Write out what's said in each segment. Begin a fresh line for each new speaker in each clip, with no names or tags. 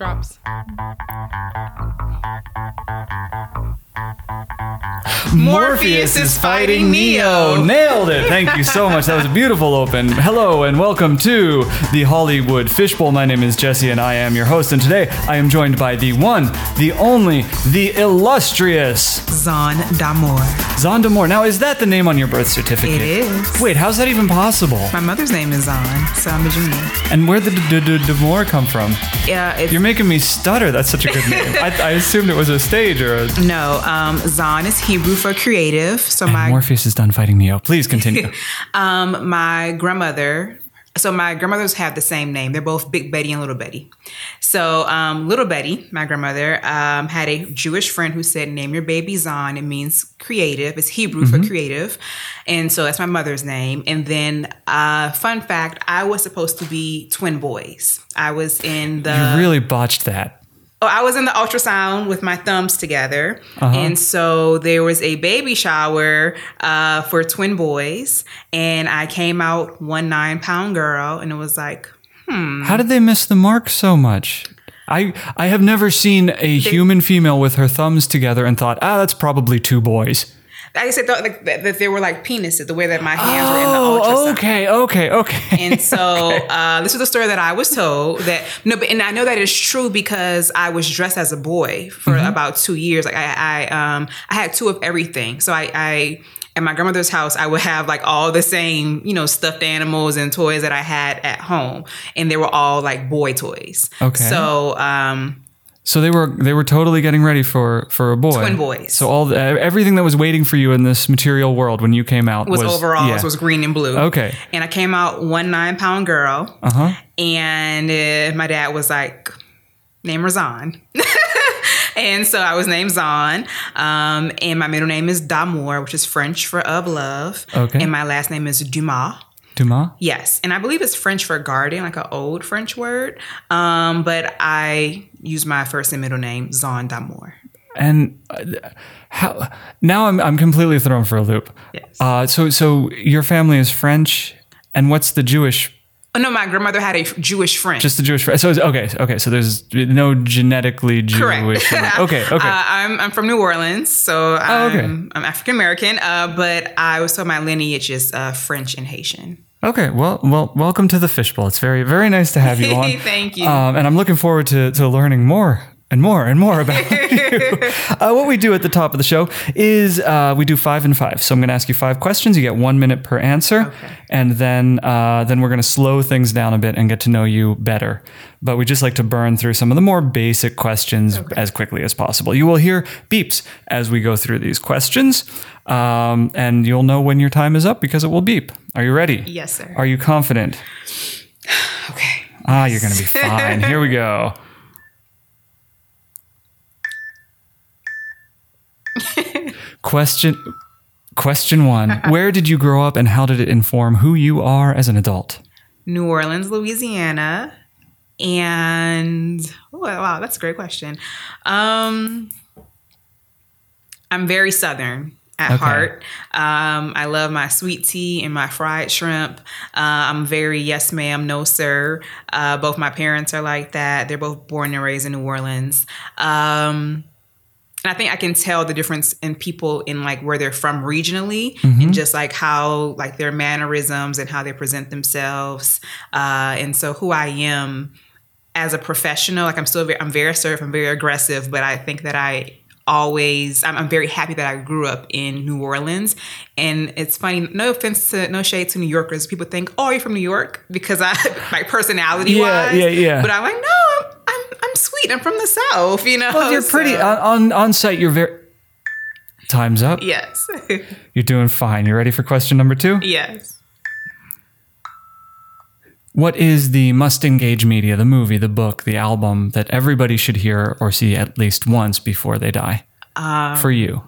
Drops.
Morpheus is fighting Neo. Nailed it. Thank you so much. That was a beautiful open. Hello and welcome to the Hollywood Fishbowl. My name is Jesse and I am your host. And today I am joined by the one, the only, the illustrious
Zon D'Amour.
Zon D'Amour. Now, is that the name on your birth certificate?
It is.
Wait, how's that even possible?
My mother's name is Zon, so I'm a junior.
And where did the D- D- come from?
Yeah, it's
You're making me stutter. That's such a good name. I, I assumed it was a stage or a.
no. Um, Zon is Hebrew for creative. So my
Morpheus is done fighting Neo. Please continue.
um, my grandmother. So my grandmothers have the same name. They're both Big Betty and Little Betty. So um, Little Betty, my grandmother, um, had a Jewish friend who said, "Name your baby Zon." It means creative. It's Hebrew for creative, and so that's my mother's name. And then, uh, fun fact: I was supposed to be twin boys. I was in the
you really botched that.
Oh, I was in the ultrasound with my thumbs together.
Uh-huh.
And so there was a baby shower uh, for twin boys. And I came out one nine pound girl. And it was like,
How did they miss the mark so much? I I have never seen a human female with her thumbs together and thought, ah, that's probably two boys.
I guess I thought like, that, that they were like penises, the way that my hands were in the
Oh,
ultrasound.
okay, okay, okay.
And so uh, this was the story that I was told that no, but and I know that is true because I was dressed as a boy for about two years. Like I, I um I had two of everything. So I, I at my grandmother's house I would have like all the same you know stuffed animals and toys that I had at home, and they were all like boy toys.
Okay.
So um
So they were they were totally getting ready for for a boy.
Twin boys.
So all the, everything that was waiting for you in this material world when you came out
was,
was,
overalls
yeah.
was green and blue.
Okay.
And I came out one nine pound girl.
Uh huh.
and uh, my dad was like, name her Zon. and so I was named Zon. Um, and my middle name is D'Amour, which is French for of love.
Okay.
And my last name is Dumas.
Dumas.
Yes. And I believe it's French for garden, like an old French word. Um, but I use my first and middle name, Zon D'Amour.
And uh, how now I'm I'm completely thrown for a loop.
Yes.
Uh, so so your family is French, and what's the Jewish?
Oh, no, my grandmother had a Jewish friend.
Just the Jewish. fr- So it's, okay, okay. So there's no genetically Jewish. Correct. Okay, okay.
Uh, I'm, I'm from New Orleans, so I'm,
okay.
I'm African American, uh, but I was told my lineage is uh, French and Haitian.
Okay, well, well, welcome to the fishbowl. It's very, very nice to have you on.
Thank you.
Um, and I'm looking forward to, to learning more and more and more about you. Uh, what we do at the top of the show is uh, we do five and five. So I'm going to ask you five questions. You get one minute per answer,
Okay.
and then uh, then we're going to slow things down a bit and get to know you better. But we just like to burn through some of the more basic questions as quickly as possible. You will hear beeps as we go through these questions, um, and you'll know when your time is up because it will beep. Are you ready?
Yes, sir.
Are you confident?
Okay.
Ah, you're going to be fine. Here we go. Question Question 1. Where did you grow up and how did it inform who you are as an adult?
New Orleans, Louisiana. And oh, wow, that's a great question. Um, I'm very Southern at
Okay.
heart. Um, I love my sweet tea and my fried shrimp. Uh, I'm very yes, ma'am, no, sir. Uh, both my parents are like that. They're both born and raised in New Orleans. Um, and I think I can tell the difference in people in like where they're from regionally and just like how like their mannerisms and how they present themselves. Uh, and so who I am as a professional, like I'm still very, I'm very assertive, I'm very aggressive, but I think that I always, I'm, I'm very happy that I grew up in New Orleans. And it's funny, no offense to, no shade to New Yorkers. People think, oh, you're from New York because I, my personality wise.
Yeah, yeah, yeah.
But I'm like, no, I'm, I'm, I'm sweet. I'm from the South, you know?
Well, you're pretty on, on on site. You're very Time's up.
Yes.
You're doing fine. You ready for question number 2?
yes.
What is the must engage media, the movie, the book, the album that everybody should hear or see at least once before they die?
Um,
for you.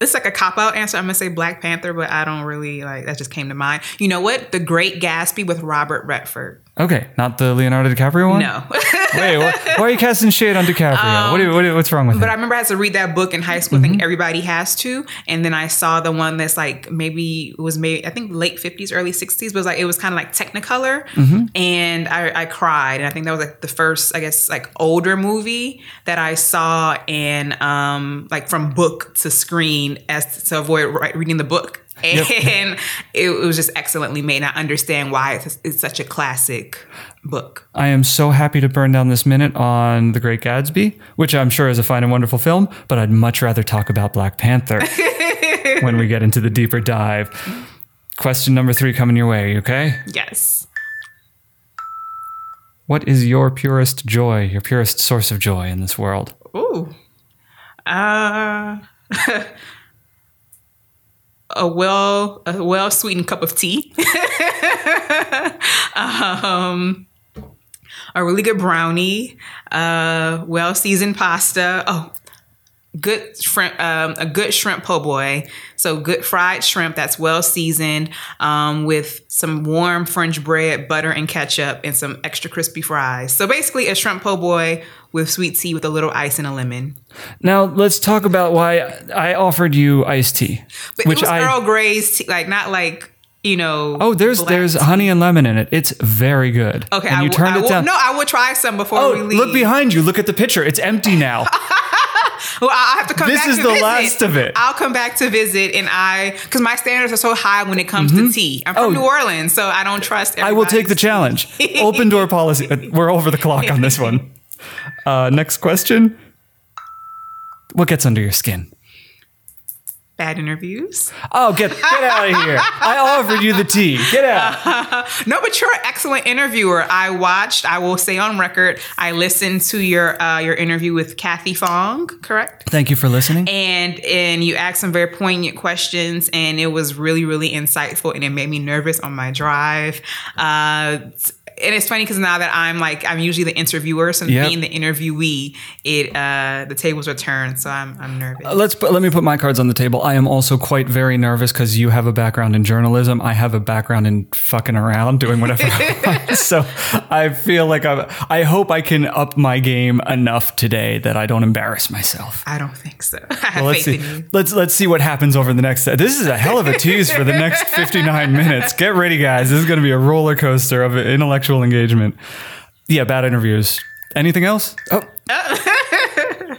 It's like a cop out answer. I'm gonna say Black Panther, but I don't really like that. Just came to mind. You know what? The Great Gatsby with Robert Redford.
Okay, not the Leonardo DiCaprio one.
No.
Wait, why, why are you casting shade on DiCaprio? Um, what, you, what, do- what's wrong with
But I remember I had to read that book in high school. I think mm-hmm. everybody has to. And then I saw the one that's like maybe it was maybe I think late fifties, early sixties, but it was like it was kind of like Technicolor, mm-hmm. and I, I cried. And I think that was like the first, I guess, like older movie that I saw and um like from book to screen as to avoid reading the book. And it, it was just excellently made. And I understand why it's, it's such a classic book.
I am so happy to burn down this minute on The Great Gatsby, which I'm sure is a fine and wonderful film, but I'd much rather talk about Black Panther when we get into the deeper dive. Question number three coming your way, okay?
Yes.
What is your purest joy, your purest source of joy in this world?
Ooh. Uh a well a well sweetened cup of tea. um a really good brownie, uh well seasoned pasta. Oh, good shrimp um, a good shrimp po' boy. So good fried shrimp that's well seasoned um, with some warm French bread, butter and ketchup and some extra crispy fries. So basically a shrimp po' boy with sweet tea with a little ice and a lemon.
Now, let's talk about why I offered you iced tea,
But
which
it was
I
Earl Grey's tea, like not like you know.
Oh, there's there's
tea.
honey and lemon in it. It's very good.
Okay,
and
I
you
will-
turned
I
it
will-
down.
No, I will try some before
Oh,
we leave.
look behind you. Look at the picture. It's empty now.
Well, I'll have to come
This
back
is
to
the
visit.
last of it.
I'll come back to visit, and I because my standards are so high when it comes to mm-hmm. tea. I'm from
Oh.
New Orleans, so I don't trust.
I will take the challenge. Open door policy. We're over the clock on this one. Uh, next question. What gets under your skin?
Bad interviews.
Oh, get get out of here! I offered you the tea. Get out.
No, but you're an excellent interviewer. I watched. I will say on record. I listened to your uh, your interview with Kathy Fong. Correct.
Thank you for listening.
and and you asked some very poignant questions and it was really really insightful and it made me nervous on my drive uh and it's funny because now that I'm like I'm usually the interviewer, so
Yep.
being the interviewee, it uh the tables are turned, so I'm I'm nervous.
Let's put, let me put my cards on the table. I am also quite very nervous because you have a background in journalism. I have a background in fucking around, doing whatever. I so I feel like I I hope I can up my game enough today that I don't embarrass myself.
I don't think so.
Well, let's see. Let's let's see what happens over the next. This is a hell of a tease for the next 59 minutes. Get ready, guys. This is going to be a roller coaster of intellectual engagement. Yeah, bad interviews. Anything else? Oh.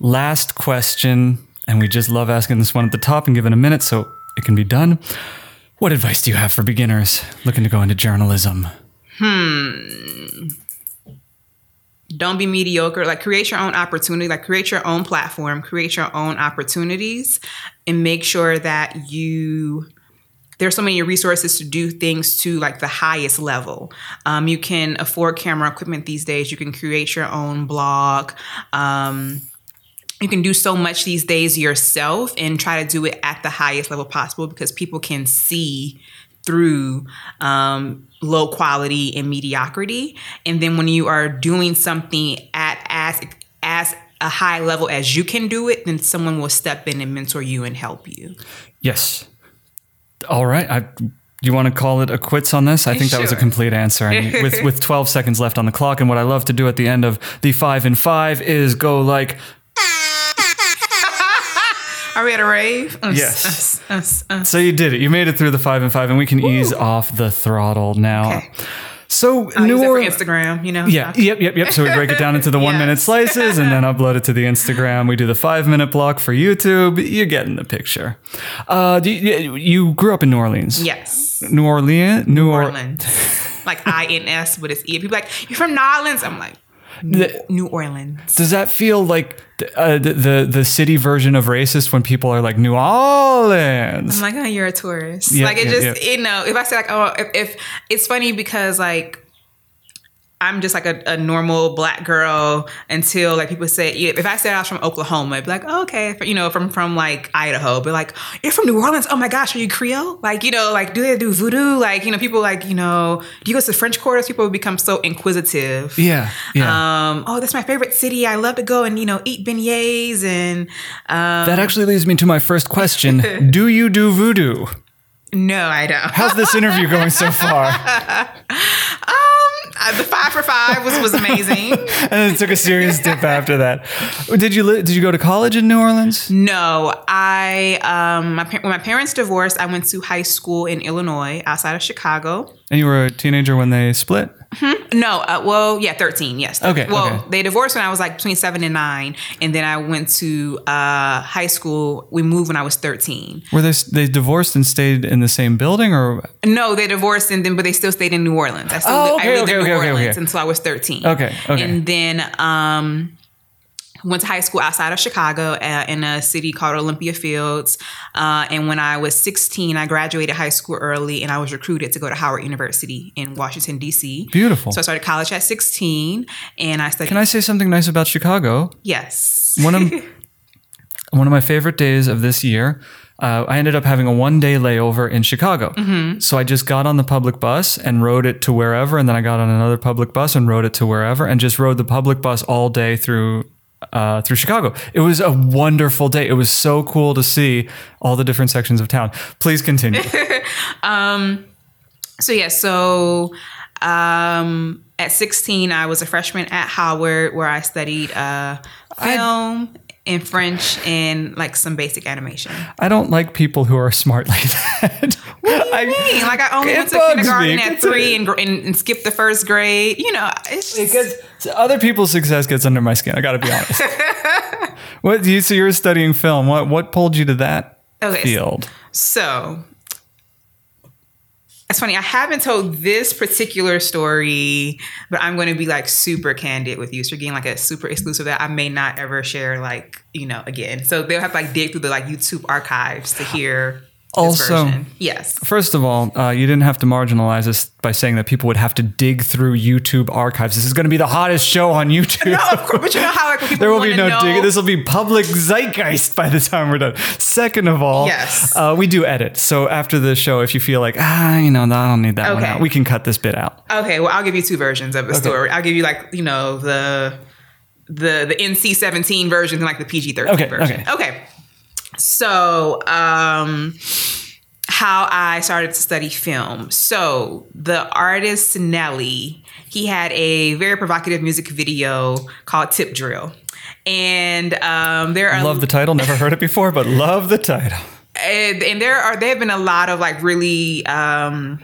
Last question, and we just love asking this one at the top and giving a minute so it can be done. What advice do you have for beginners looking to go into journalism? Hmm.
Don't be mediocre like create your own opportunity like create your own platform create your own opportunities and make sure that you there's so many resources to do things to like the highest level um, you can afford camera equipment these days you can create your own blog um, you can do so much these days yourself and try to do it at the highest level possible because people can see through um, low quality and mediocrity. And then when you are doing something at as as a high level as you can do it, then someone will step in and mentor you and help you.
Yes. All right. I, you want to call it a quits on this? I think that was a complete answer. I mean, with with 12 seconds left on the clock, and what I love to do at the end of the five and five is go like,
Are we at a rave? Us,
Yes.
us, us,
so you did it. You made it through the five and five, and we can ease off the throttle now.
Okay.
So
I'll
New
use it for
Orleans.
Instagram, you know?
Yeah, yep, yep, yep. So we break it down into the one minute slices and then upload it to the Instagram. We do the five minute block for YouTube. You're getting the picture. Uh, do you, you grew up in New Orleans.
Yes.
New Orleans? New Orleans.
Orleans. like I N S, but it's E. People like, you're from New Orleans. I'm like, New, New Orleans.
Does that feel like uh, the, the the city version of racist when people are like New Orleans?
I'm like, oh, you're a tourist.
Yeah,
like it
yeah,
just, you know, if I say like, oh, if, if it's funny because like I'm just like a, a normal black girl until like people say if I said I was from Oklahoma, it'd be like, oh, okay, you know, from from like Idaho, but like you're from New Orleans. Oh my gosh, are you Creole? Like you know, like do they do voodoo? Like you know, people like you know, do you go to the French Quarters? People become so inquisitive.
yeah, yeah.
Um, oh, that's my favorite city. I love to go and you know eat beignets and um,
that actually leads me to my first question: Do you do voodoo?
no, I don't.
How's this interview going so far?
for Five was was amazing.
and then it took a serious dip after that. Did you li- did you go to college in New Orleans?
No, I um my when my parents divorced, I went to high school in Illinois, outside of Chicago.
And you were a teenager when they split.
No, uh, well, yeah, thirteen. Yes.
Okay,
Well,
okay.
they divorced when I was like between seven and nine, and then I went to uh, high school. We moved when I was thirteen.
Were they they divorced and stayed in the same building, or
No, they divorced, and then but they still stayed in New Orleans. I still
Oh,
lived,
okay,
I lived
okay,
in New Orleans until I was thirteen.
Okay, okay.
And then um, went to high school outside of Chicago uh, in a city called Olympia Fields. Uh, and when I was sixteen, I graduated high school early, and I was recruited to go to Howard University in Washington D.C.
beautiful?
So I started college at sixteen, and I studied.
Can I say something nice about Chicago?
yes.
One of one of my favorite days of this year. Uh, I ended up having a one day layover in Chicago. So I just got on the public bus and rode it to wherever. And then I got on another public bus and rode it to wherever and just rode the public bus all day through. Uh, through Chicago. It was a wonderful day. It was so cool to see all the different sections of town. Please continue.
um, So yeah, so um, at 16, I was a freshman at Howard, where I studied uh, film and French and like some basic animation.
I don't like people who are smart like that. I
mean? like I only went to kindergarten
me.
at three and, and, and skipped the first grade. You know, it's just,
Because other people's success gets under my skin. I got to be honest. what you so you're studying film? What what pulled you to that
Okay,
field?
So it's funny. I haven't told this particular story, but I'm going to be like super candid with you. So you're getting like a super exclusive that I may not ever share, like you know, again. So they'll have to like dig through the like YouTube archives to hear. This
Also-
version. yes.
First of all, uh, you didn't have to marginalize us by saying that people would have to dig through YouTube archives. This is going to be the hottest show on YouTube.
No, of course, but you know how people
There will be no
know,
dig. This will be public zeitgeist by the time we're done. Second of all,
Yes.
uh, we do edit. So after the show, if you feel like ah, you know, I don't need that one
Okay.
out, we can cut this bit out.
Okay, well, I'll give you two versions of the story. I'll give you like you know the the the NC seventeen version and like the PG thirteen
Okay,
version.
okay.
Okay. So, um, how I started to study film. So the artist Nelly, he had a very provocative music video called Tip Drill. And um, there are
Love the title. Never heard it before, but love the title.
and, and there are there have been a lot of like really um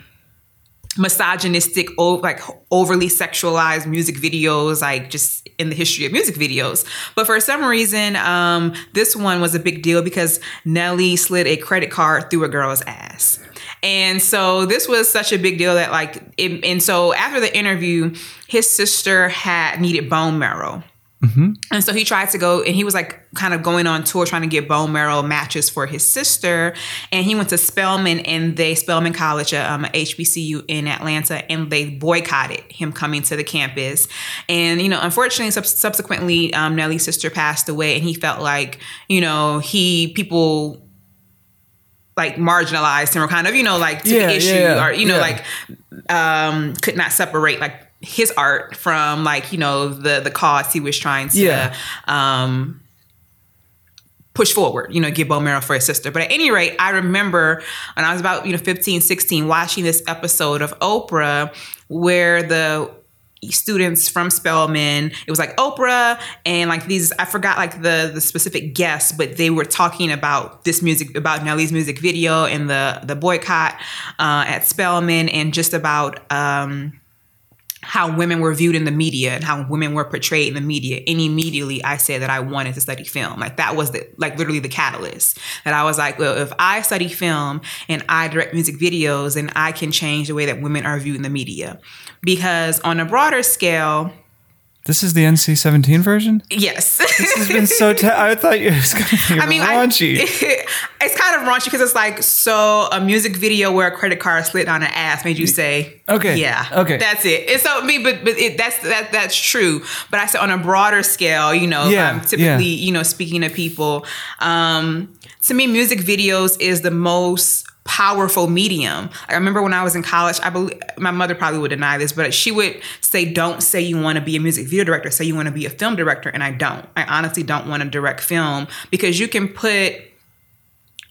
misogynistic o- like overly sexualized music videos like just in the history of music videos. But for some reason um this one was a big deal because nelly slid a credit card through a girl's ass. And so this was such a big deal that like it, and so after the interview his sister had needed bone marrow and so he tried to go, and he was like kind of going on tour trying to get bone marrow matches for his sister. And he went to Spelman, and they Spelman College, uh, um, HBCU in Atlanta, and they boycotted him coming to the campus. And you know, unfortunately, sub- subsequently, um, Nelly's sister passed away, and he felt like you know he people like marginalized him or kind of you know like took
Yeah,
issue
yeah,
or you know
yeah.
like um could not separate like his art from like you know the the cause he was trying to
Yeah.
um push forward you know give bone marrow for his sister but at any rate i remember when i was about you know 15 16 watching this episode of oprah where the students from Spelman. It was like Oprah and like these I forgot like the the specific guests, but they were talking about this music about Nelly's music video and the the boycott uh, at Spelman and just about um how women were viewed in the media and how women were portrayed in the media. And immediately I said that I wanted to study film. Like that was the like literally the catalyst. That I was like, well, if I study film and I direct music videos, then I can change the way that women are viewed in the media. Because on a broader scale,
This is the NC seventeen version.
yes.
This has been so. Te- I thought it was going to be
I mean, I-
raunchy.
it's kind of raunchy because it's like so a music video where a credit card slid on an ass made you say,
Okay,
yeah,
okay.
that's it." It's so, I mean, but but it, that's that that's true. But I said on a broader scale, you know,
Yeah,
I'm typically
yeah.
you know speaking to people. Um, to me, music videos is the most powerful medium. I remember when I was in college, I believe my mother probably would deny this, but she would say, "Don't say you want to be a music video director. Say you want to be a film director." And I don't. I honestly don't want to direct film because you can put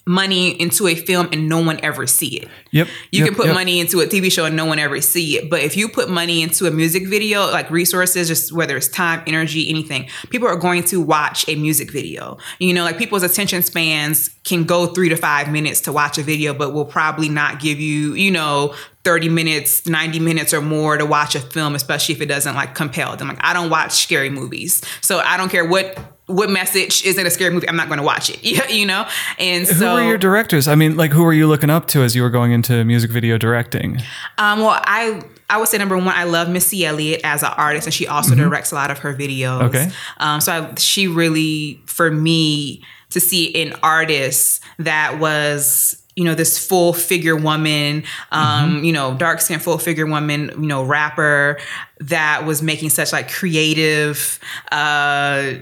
money into a film and no one ever see it.
Yep.
You
yep,
can put
yep.
money into a TV show and no one ever see it. But if you put money into a music video, like resources, just whether it's time, energy, anything, people are going to watch a music video. You know, like people's attention spans can go three to five minutes to watch a video, but will probably not give you, you know, 30 minutes, 90 minutes or more to watch a film, especially if it doesn't like compel them. Like I don't watch scary movies. So I don't care what what message is in a scary movie, I'm not going to watch it. you know? And so.
Who were your directors? I mean, like who were you looking up to as you were going into music video directing?
Um, well, I I would say number one, I love Missy Elliott as an artist, and she also directs a lot of her videos.
Okay.
Um, so I, she really, for me, to see an artist that was you know this full figure woman um you know dark skin full figure woman you know rapper that was making such like creative uh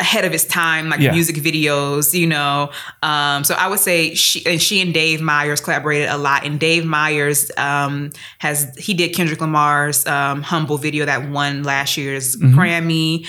ahead of its time, like
Yeah.
music videos, you know. Um, so I would say she and she and Dave Meyers collaborated a lot. And Dave Meyers um, has he did Kendrick Lamar's um, "Humble" video that won last year's Grammy.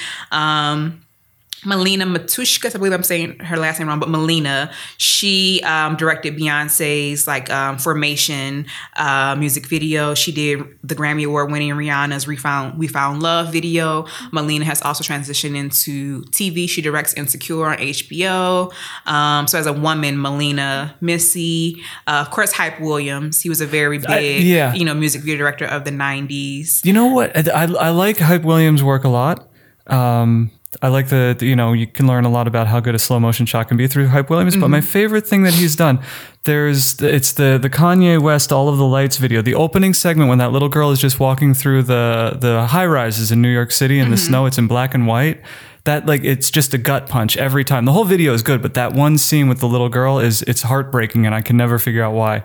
Melina Matushka, I believe I'm saying her last name wrong, but Melina, she um, directed Beyonce's like um, Formation uh, music video. She did the Grammy Award winning Rihanna's "We Found We Found Love" video. Melina has also transitioned into TV. She directs Insecure on HBO. Um, so as a woman, Melina, Missy, uh, of course, Hype Williams. He was a very big,
yeah.
you know, music video director of the '90s.
You know what? I, I like Hype Williams' work a lot. Um, I like the, you know, you can learn a lot about how good a slow motion shot can be through Hype Williams. But my favorite thing that he's done, there's, it's the the Kanye West All of the Lights video, the opening segment when that little girl is just walking through the the high rises in New York City in the snow. It's in black and white. That like it's just a gut punch every time. The whole video is good, but that one scene with the little girl is it's heartbreaking, and I can never figure out why.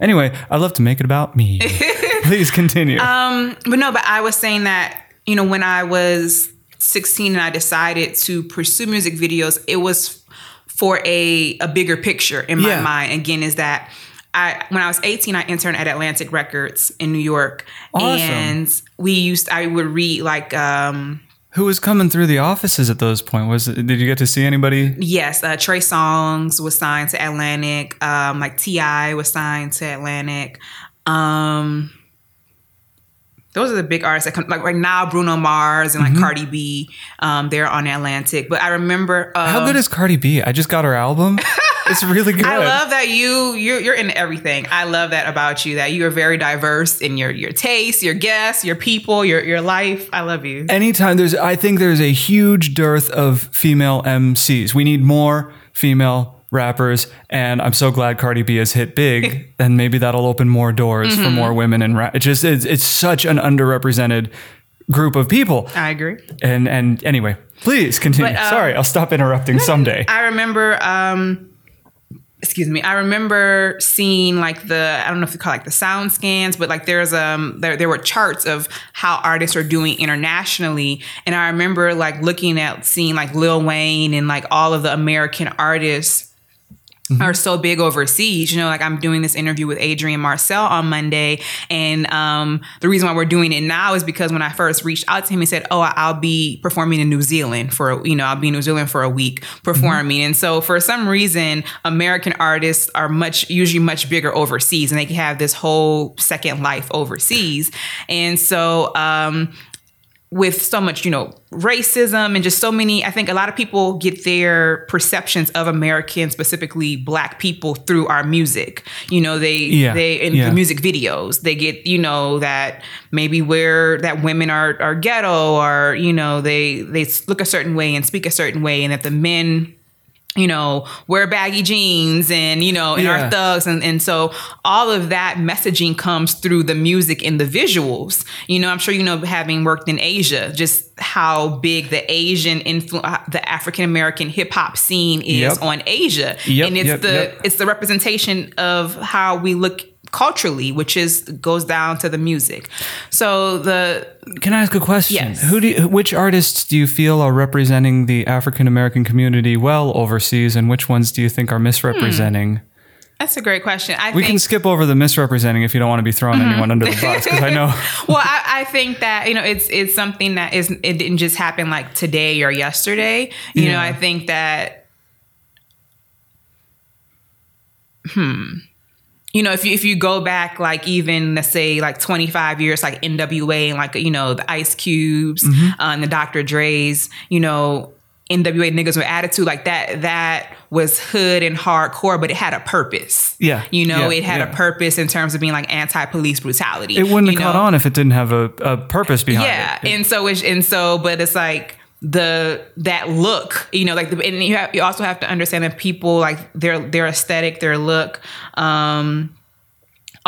Anyway, I love to make it about me. Please continue.
Um, but no, but I was saying that, you know, when I was 16 and I decided to pursue music videos, it was for a, a bigger picture in my
Yeah.
mind. Again, is that I when I was 18, I interned at Atlantic Records in New York.
Awesome.
And we used I would read like um
Who was coming through the offices at those point? Was it, did you get to see anybody?
Yes, uh, Trey Songz was signed to Atlantic. Um, like T.I. was signed to Atlantic. Um, those are the big artists that come. Like right now, Bruno Mars and like
Mm-hmm.
Cardi B. Um, they're on Atlantic. But I remember. Uh,
How good is Cardi B? I just got her album. It's really good.
I love that you you're, you're in everything. I love that about you. That you are very diverse in your your taste, your guests, your people, your your life. I love you.
Anytime there's, I think there's a huge dearth of female MCs. We need more female rappers, and I'm so glad Cardi B has hit big. and maybe that'll open more doors
Mm-hmm.
for more women in rap. It just it's, it's such an underrepresented group of people.
I agree.
And and anyway, please continue.
But, uh,
Sorry, I'll stop interrupting someday.
I remember, um, excuse me, I remember seeing like the, I don't know if you call it like the sound scans, but like there's, um, there, there were charts of how artists are doing internationally. And I remember like looking at seeing like Lil Wayne and like all of the American artists are so big overseas. You know, like I'm doing this interview with Adrian Marcel on Monday. And um, the reason why we're doing it now is because when I first reached out to him, he said, Oh, I'll be performing in New Zealand for, you know, I'll be in New Zealand for a week performing. And so for some reason, American artists are much, usually much bigger overseas and they can have this whole second life overseas. And so, um, with so much, you know, racism and just so many, I think a lot of people get their perceptions of Americans, specifically black people, through our music. You know, they
Yeah,
they in
yeah.
the music videos, they get, you know, that maybe where that women are are ghetto or, you know, they they look a certain way and speak a certain way and that the men you know, wear baggy jeans and, you know, and
Yeah.
are thugs. And, and so all of that messaging comes through the music and the visuals. You know, I'm sure you know, having worked in Asia, just how big the Asian influ- uh, the African American hip hop scene is
Yep.
on Asia.
Yep,
and it's
yep,
the it's the representation of how we look culturally, which is goes down to the music. So the
Can I ask a question?
Yes.
Who do you, which artists do you feel are representing the African American community well overseas, and which ones do you think are misrepresenting? Hmm.
that's a great question. I
We
think
can skip over the misrepresenting if you don't want to be throwing mm-hmm. anyone under the bus, because I know.
well, I, I think that you know it's it's something that is it didn't just happen like today or yesterday. You know, I think that hmm. You know, if you if you go back like even let's say like 25 years, like NWA and like you know the Ice Cubes uh, and the Dr. Dre's, you know, NWA niggas with attitude like that. That was hood and hardcore, but it had a purpose.
Yeah,
you know,
yeah,
it had
yeah.
a purpose in terms of being like anti-police brutality.
It wouldn't have caught on if it didn't have a, a purpose behind
yeah
it.
and so it's and so but it's like the that look you know like the and you, have, you also have to understand that people like their their aesthetic their look um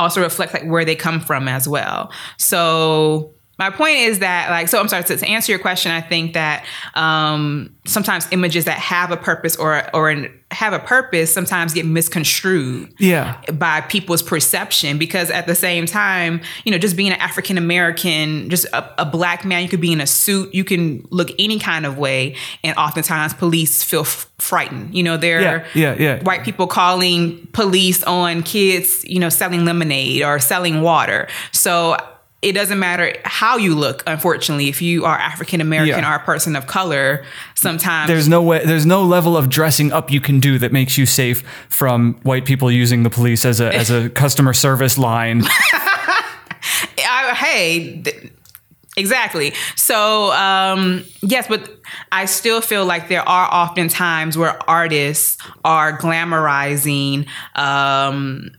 also reflects like where they come from as well. So my point is that like so i'm sorry to, to answer your question i think that um sometimes images that have a purpose or or an, have a purpose sometimes get misconstrued
Yeah.
by people's perception because at the same time you know just being an african american just a, a black man you could be in a suit you can look any kind of way and oftentimes police feel f- frightened you know they're
Yeah, yeah, yeah.
white people calling police on kids you know selling lemonade or selling water so it doesn't matter how you look unfortunately if you are african american
Yeah.
or a person of color sometimes
There's no way. There's no level of dressing up you can do that makes you safe from white people using the police as a as a customer service line.
I, hey, th- exactly. So um, yes, but I still feel like there are often times where artists are glamorizing. Um,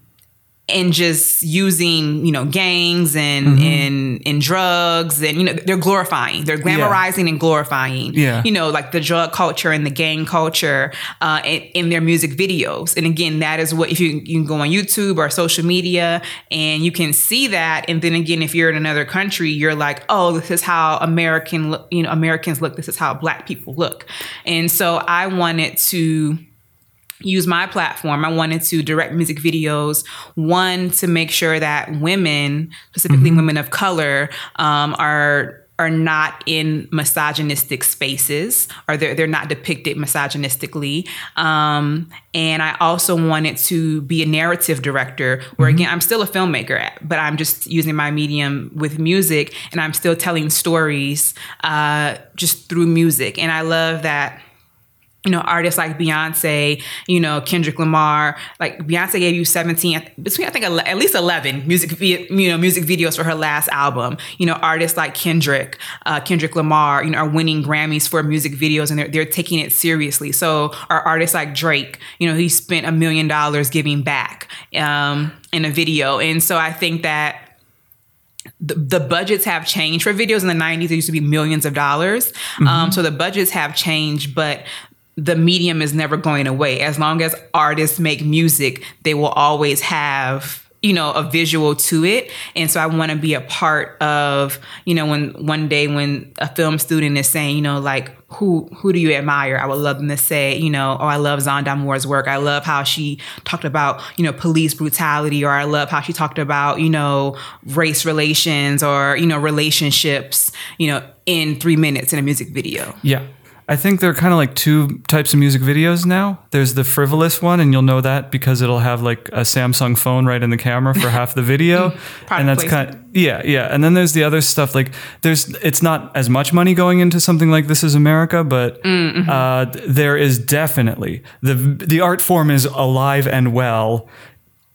and just using, you know, gangs and
Mm-hmm.
and and drugs and you know they're glorifying, they're glamorizing and glorifying,
Yeah.
you know, like the drug culture and the gang culture uh, in, in their music videos. And again, that is what if you you can go on YouTube or social media and you can see that. And then again, if you're in another country, you're like, oh, this is how American, you know, Americans look. This is how Black people look. And so I wanted to use my platform. I wanted to direct music videos, one to make sure that women, specifically women of color, um, are are not in misogynistic spaces or they're, they're not depicted misogynistically. Um, and I also wanted to be a narrative director where again, I'm still a filmmaker, but I'm just using my medium with music and I'm still telling stories uh, just through music. And I love that you know, artists like Beyonce, you know, Kendrick Lamar, like Beyonce gave you 17, between I think at least 11 music, you know, music videos for her last album. You know, artists like Kendrick, uh, Kendrick Lamar, you know, are winning Grammys for music videos and they're, they're taking it seriously. So are artists like Drake, you know, he spent a million dollars giving back um, in a video. And so I think that the, the budgets have changed for videos in the 90s there used to be millions of dollars um, so the budgets have changed but the medium is never going away. As long as artists make music they will always have you know a visual to it. And so i want to be a part of you know when one day when a film student is saying you know like who who do you admire? I would love them to say you know oh i love Zon D'Amour's work. I love how she talked about you know police brutality or i love how she talked about you know race relations or you know relationships you know in three minutes in a music video.
Yeah. I think there are kind of like two types of music videos now. There's the frivolous one, and you'll know that because it'll have like a Samsung phone right in the camera for half the video. and that's kind of, yeah, yeah. And then there's the other stuff like there's it's not as much money going into something like This Is America, but uh, there is definitely the the art form is alive and well.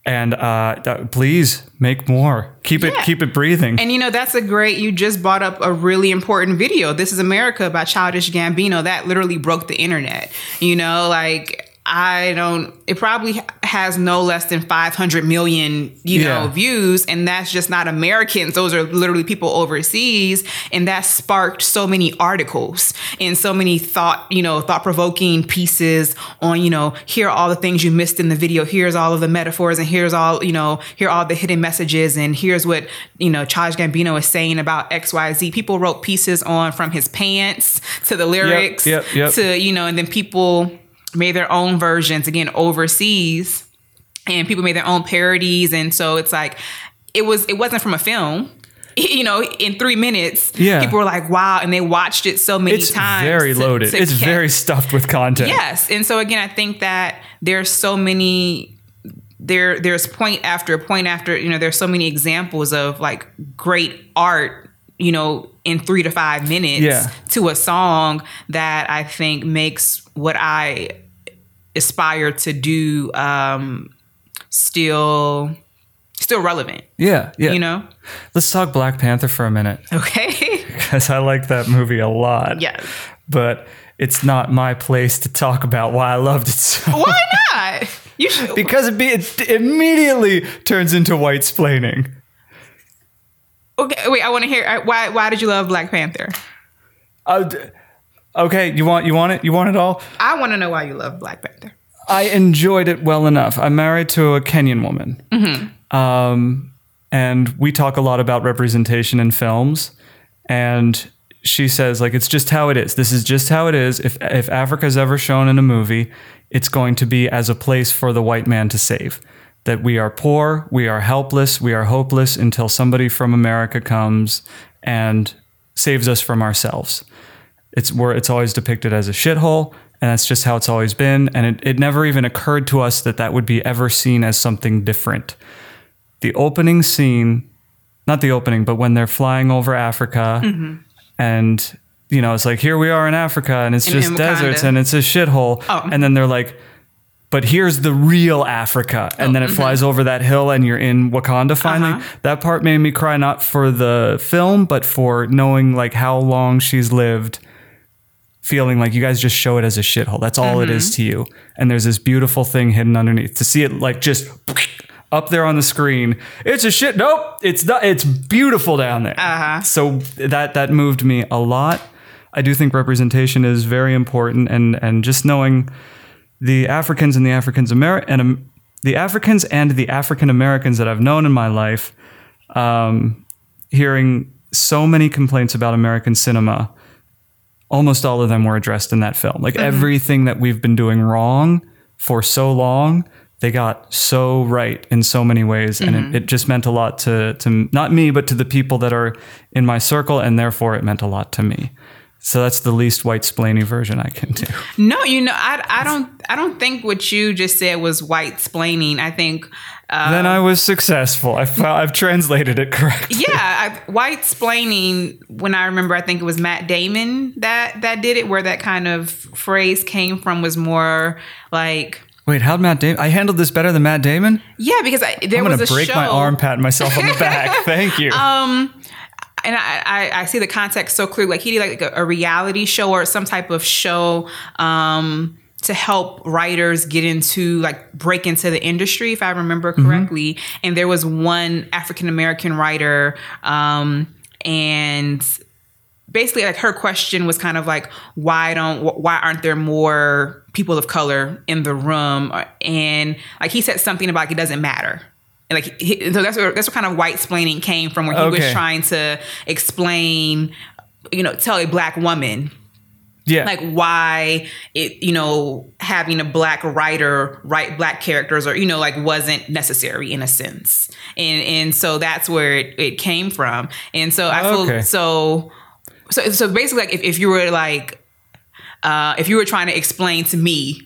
And uh, that, please make more. Keep it keep it breathing.
And you know, that's a great, you just brought up a really important video. This is America by Childish Gambino. That literally broke the internet. You know, like, I don't, it probably has no less than 500 million, you
Yeah.
know, views. And that's just not Americans. Those are literally people overseas. And that sparked so many articles and so many thought, you know, thought provoking pieces on, you know, here are all the things you missed in the video. Here's all of the metaphors and here's all, you know, here are all the hidden messages. And here's what, you know, Childish Gambino is saying about XYZ. People wrote pieces on from his pants to the lyrics
yep, yep.
to, you know, and then people made their own versions again overseas and people made their own parodies. And so it's like, it was, it wasn't from a film. You know, in three minutes,
Yeah.
people were like, "Wow!" and they watched it so many
it's
times.
very
to-
loaded.
to
it's
catch-
very stuffed with content.
Yes, and so again, I think that there's so many there there's point after point after you know there's so many examples of like great art you know in three to five minutes
Yeah.
to a song that I think makes what I aspire to do um still still relevant.
Yeah, yeah.
You know?
Let's talk Black Panther for a minute
Okay.
because I like that movie a lot.
yes.
But it's not my place to talk about why I loved it so
Why not? You should
because it, be, it immediately turns into white splaining.
Okay, wait, I want to hear uh, why why did you love Black Panther?
Uh, okay, you want you want it? You want it all?
I want to know why you love Black Panther.
I enjoyed it well enough. I'm married to a Kenyan woman. Um, and we talk a lot about representation in films. And she says, like, it's just how it is. This is just how it is. If, if Africa's ever shown in a movie, it's going to be as a place for the white man to save. That we are poor, we are helpless, we are hopeless until somebody from America comes and saves us from ourselves. It's where it's always depicted as a shithole, and that's just how it's always been. And it, it never even occurred to us that that would be ever seen as something different. The opening scene, not the opening, but when they're flying over Africa, and you know, it's like here we are in Africa, and it's
In-
just
in
deserts, and it's a shithole.
Oh.
And then they're like, but here's the real Africa. And then it flies over that hill and you're in Wakanda finally.
Uh-huh.
That part made me cry not for the film, but for knowing like how long she's lived, feeling like you guys just show it as a shithole. That's all it is to you. And there's this beautiful thing hidden underneath. To see it like just up there on the screen, it's a shit. Nope, it's not. It's beautiful down there.
Uh-huh.
So that that moved me a lot. I do think representation is very important, and and just knowing the Africans and the Africans Ameri- and um, the Africans and the African Americans that I've known in my life, um, hearing so many complaints about American cinema, almost all of them were addressed in that film. Like mm-hmm. everything that we've been doing wrong for so long, they got so right in so many ways, and it, mm-hmm. it just meant a lot to to not me, but to the people that are in my circle, and therefore it meant a lot to me. So that's the least white splainy version I can do.
No, you know, I, I don't I don't think what you just said was white splaining. I think uh,
then I was successful. I've translated it correctly.
yeah, I, white splaining. When I remember, I think it was Matt Damon that that did it. Where that kind of phrase came from was more like
Wait, how'd Matt Damon? I handled this better than Matt Damon.
yeah, because I, there
I'm
was a
break
show.
my arm, pat myself on the back. Thank you.
and I, I, I see the context so clearly. Like he did like a, a reality show or some type of show um, to help writers get into like break into the industry, if I remember correctly. And there was one African American writer, um, and basically like her question was kind of like why don't why aren't there more people of color in the room? And like he said something about like, it doesn't matter. And like he, so that's where that's where kind of white splaining came from where he was trying to explain you know tell a black woman
yeah.
like why it you know having a black writer write black characters or you know like wasn't necessary in a sense and and so that's where it, it came from and so i feel
Okay.
so so so basically like if, if you were like uh if you were trying to explain to me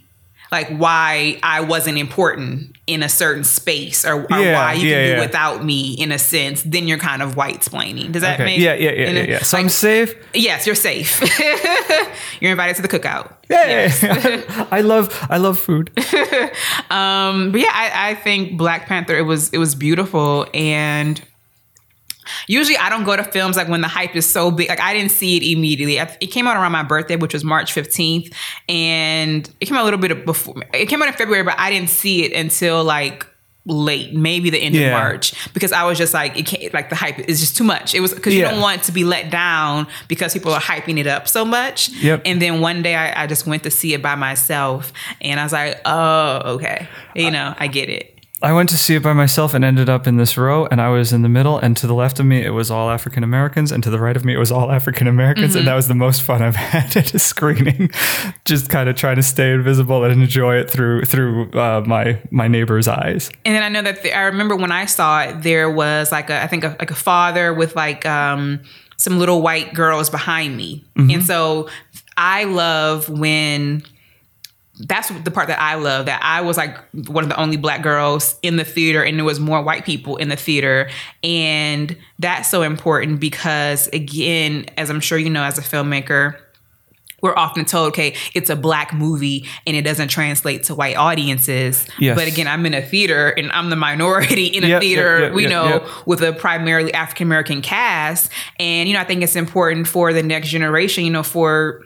like why I wasn't important in a certain space or, or
Yeah,
why you
yeah,
can do
yeah.
without me in a sense, then you're kind of white splaining. Does that
okay.
make
Yeah, yeah, yeah, yeah, yeah. So
like,
I'm safe.
Yes, you're safe. you're invited to the cookout.
Yay! I love I love food.
Um, but yeah, I, I think Black Panther it was it was beautiful and usually I don't go to films like when the hype is so big. Like I didn't see it immediately. I- It came out around my birthday, which was March 15th, and it came out a little bit before. It came out in February, but I didn't see it until like late, maybe the end
Yeah.
of March, because I was just like, it can't, like the hype is just too much. It was because you
Yeah.
don't want to be let down because people are hyping it up so much.
Yep.
And then one day I, I just went to see it by myself, and I was like, oh, okay, you know, I get it.
I went to see it by myself and ended up in this row, and I was in the middle. And to the left of me, it was all African Americans, and to the right of me, it was all African Americans. And that was the most fun I've had at a screening. Just kind of trying to stay invisible and enjoy it through through uh, my my neighbor's eyes.
And then I know that the, I remember when I saw it, there was like a I think a, like a father with like um, some little white girls behind me, and so I love when that's the part that I love that I was like one of the only black girls in the theater and there was more white people in the theater and that's so important because again as I'm sure you know as a filmmaker we're often told, okay, it's a black movie and it doesn't translate to white audiences.
Yes.
But again, I'm in a theater and I'm the minority in a
Yep,
theater,
yep, yep,
we
yep,
know, with a primarily African American cast. And, you know, I think it's important for the next generation, you know, for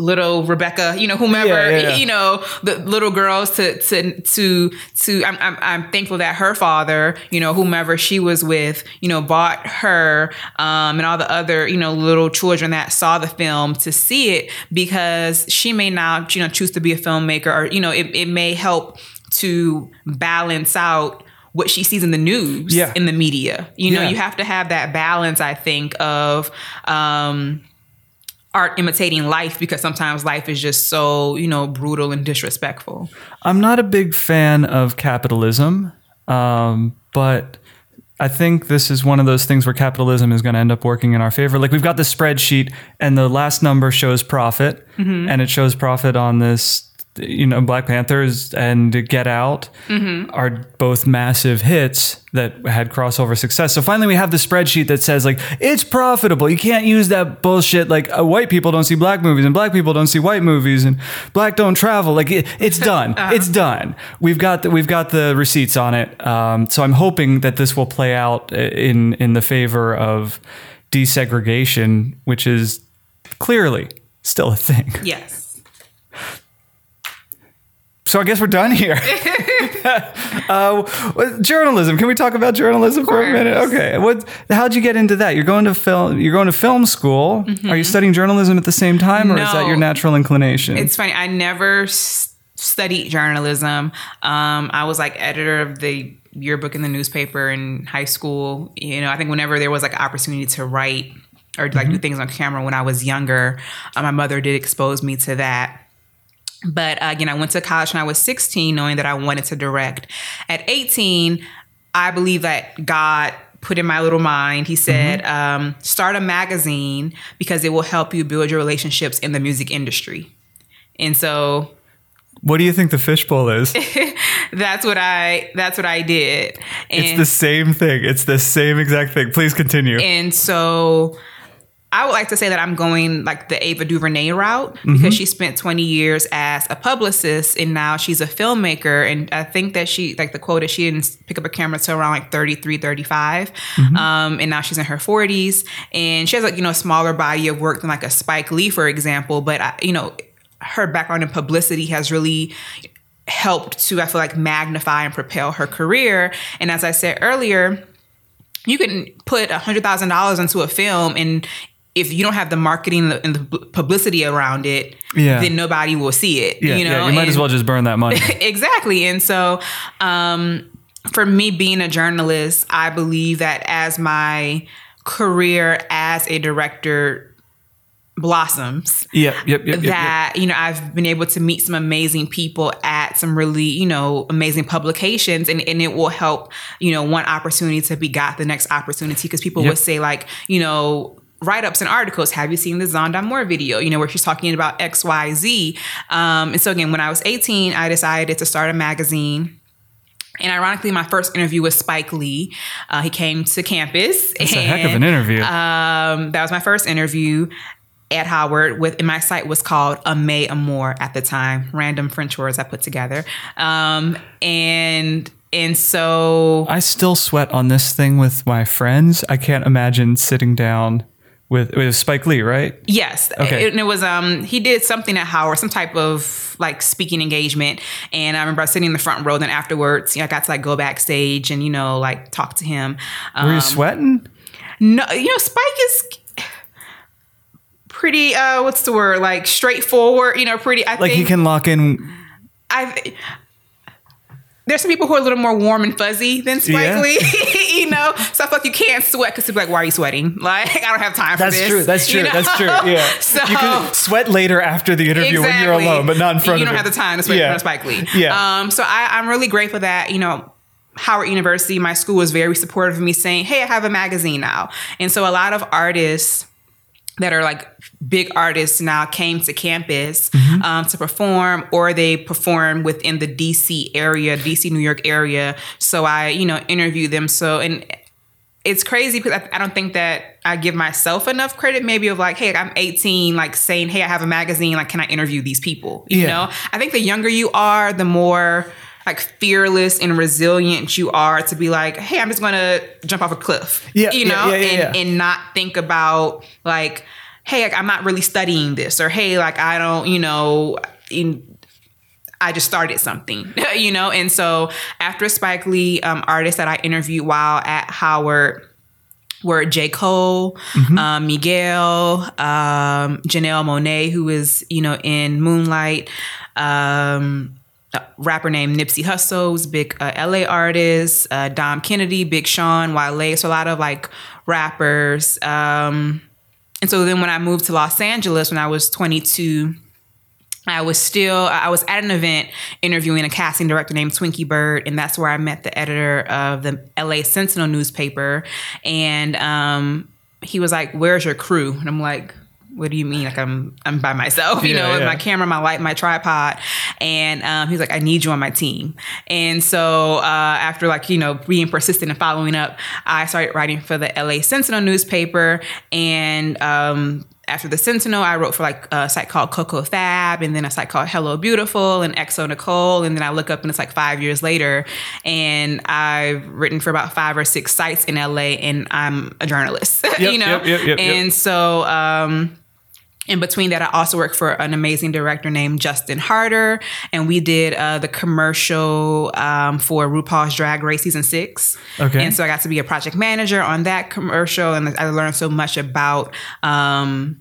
little Rebecca, you know, whomever,
Yeah, yeah, yeah.
you know, the little girls to to to to. I'm, I'm I'm thankful that her father, you know, whomever she was with, you know, bought her um, and all the other, you know, little children that saw the film to see it because she may now, you know, choose to be a filmmaker or you know, it, it may help to balance out what she sees in the news in the media you know you have to have that balance i think of um art imitating life because sometimes life is just so you know brutal and disrespectful
I'm not a big fan of capitalism, um, but I think this is one of those things where capitalism is going to end up working in our favor. Like we've got the spreadsheet, and the last number shows profit, and it shows profit on this. You know, Black Panthers and Get Out are both massive hits that had crossover success. So finally, we have the spreadsheet that says like it's profitable. You can't use that bullshit like uh, white people don't see black movies and black people don't see white movies and black don't travel. Like it, it's done. It's done. We've got the, we've got the receipts on it. Um, so I'm hoping that this will play out in in the favor of desegregation, which is clearly still a thing.
yes
So I guess we're done here. uh, journalism. Can we talk about journalism for a minute? Okay. What? How'd you get into that? You're going to film. You're going to film school. Are you studying journalism at the same time, or is that
Mm-hmm.
Your natural inclination?
it's funny i never s- studied journalism um i was like editor of the yearbook in the newspaper in high school you know i think whenever there was like an opportunity to write or like do things on camera when i was younger uh, my mother did expose me to that But uh, again, I went to college when I was 16, knowing that I wanted to direct. At 18, I believe that God put in my little mind, He said, um, start a magazine because it will help you build your relationships in the music industry. And so
what do you think the fishbowl is?
that's what I that's what I did. And
it's the same thing. It's the same exact thing. Please continue.
And so I would like to say that I'm going like the Ava DuVernay route
Mm-hmm.
because she spent 20 years as a publicist and now she's a filmmaker. And I think that she, like the quote is she didn't pick up a camera till around like 33, 35.
Mm-hmm.
Um, and now she's in her 40s. And she has like, you know, a smaller body of work than like a Spike Lee, for example. But, I, you know, her background in publicity has really helped to, I feel like, magnify and propel her career. And as I said earlier, you can put a hundred thousand dollars into a film and if you don't have the marketing and the publicity around it,
Yeah.
then nobody will see it.
yeah,
you know,
yeah, you might as well just burn that money.
exactly. And so, um, for me being a journalist, I believe that as my career as a director blossoms,
yep, yep, yep, yep, yep.
that you know I've been able to meet some amazing people at some really you know amazing publications and, and it will help you know one opportunity to begot the next opportunity because people
Yep.
would say like you know write-ups and articles have you seen the Zon D'Amour video you know where she's talking about xyz um, and so again when i was 18 i decided to start a magazine and ironically, my first interview was Spike Lee. Uh, he came to campus.
It's a heck of an interview.
Um, that was my first interview at Howard with and my site was called A Amay Amour at the time. Random French words I put together. Um, and and so
I still sweat on this thing with my friends. I can't imagine sitting down with with Spike Lee, right?
yes,
Okay.
it, and it was um he did something at Howard, some type of like speaking engagement. And I remember I was sitting in the front row. Then afterwards, you know, I got to like go backstage and you know like talk to him.
Were you
Um,
sweating?
No, you know, Spike is pretty uh what's the word? Like straightforward, you know, pretty I
Like
think
he can lock in.
I there's some people who are a little more warm and fuzzy than Spike
Yeah.
Lee, know. So I feel like you can't sweat because people like, why are you sweating? Like I don't have time for this.
That's
this.
true. That's true.
you know?
That's true. Yeah.
So
you can sweat later after the interview when you're alone, but not in front
you
of
You
don't
have the time to sweat
Yeah.
in front of Spike Lee.
Yeah.
Um. So I, I'm really grateful that you know. Howard University, my school was very supportive of me saying, Hey, I have a magazine now. And so a lot of artists that are like big artists now came to campus
Mm-hmm.
um, to perform or they perform within the dc area dc new york area so i you know interview them so and it's crazy because I, I don't think that I give myself enough credit. Maybe of like, hey, I'm 18, like saying, hey, I have a magazine. Like, can I interview these people? You
Yeah.
know, I think the younger you are, the more like fearless and resilient you are to be like, hey, I'm just gonna jump off a cliff.
Yeah,
you know,
yeah, yeah,
and
yeah.
and not think about like, hey, like, I'm not really studying this, or hey, like I don't, you know, in I just started something, you know? And so after Spike Lee, um, artists that I interviewed while at Howard were J. Cole, um, Miguel, um, Janelle Monáe, who was, you know, in Moonlight, um, rapper named Nipsey Hussle a big uh, LA artist, uh, Dom Kennedy, Big Sean, Wale, so a lot of like rappers. Um, and so then when I moved to Los Angeles when I was 22, I was still I was at an event interviewing a casting director named Twinkie Byrd, and that's where I met the editor of the LA Sentinel newspaper. And um, he was like, "Where's your crew?" And I'm like, "What do you mean? Like I'm I'm by myself, you
Yeah,
know,
yeah.
my camera, my light, my tripod." And um, he's like, "I need you on my team." And so uh, after like you know being persistent and following up, I started writing for the LA Sentinel newspaper, and um, after the Sentinel, I wrote for like a site called Coco Fab, and then a site called Hello Beautiful and xoNecole, and then I look up and it's like five years later, and I've written for about five or six sites in LA, and I'm a journalist, you know,
yep, yep, yep, yep.
and so. Um, in between that, I also worked for an amazing director named Justin Harder, and we did uh, the commercial um, for RuPaul's Drag Race season six.
Okay.
and so I got to be a project manager on that commercial, and I learned so much about um,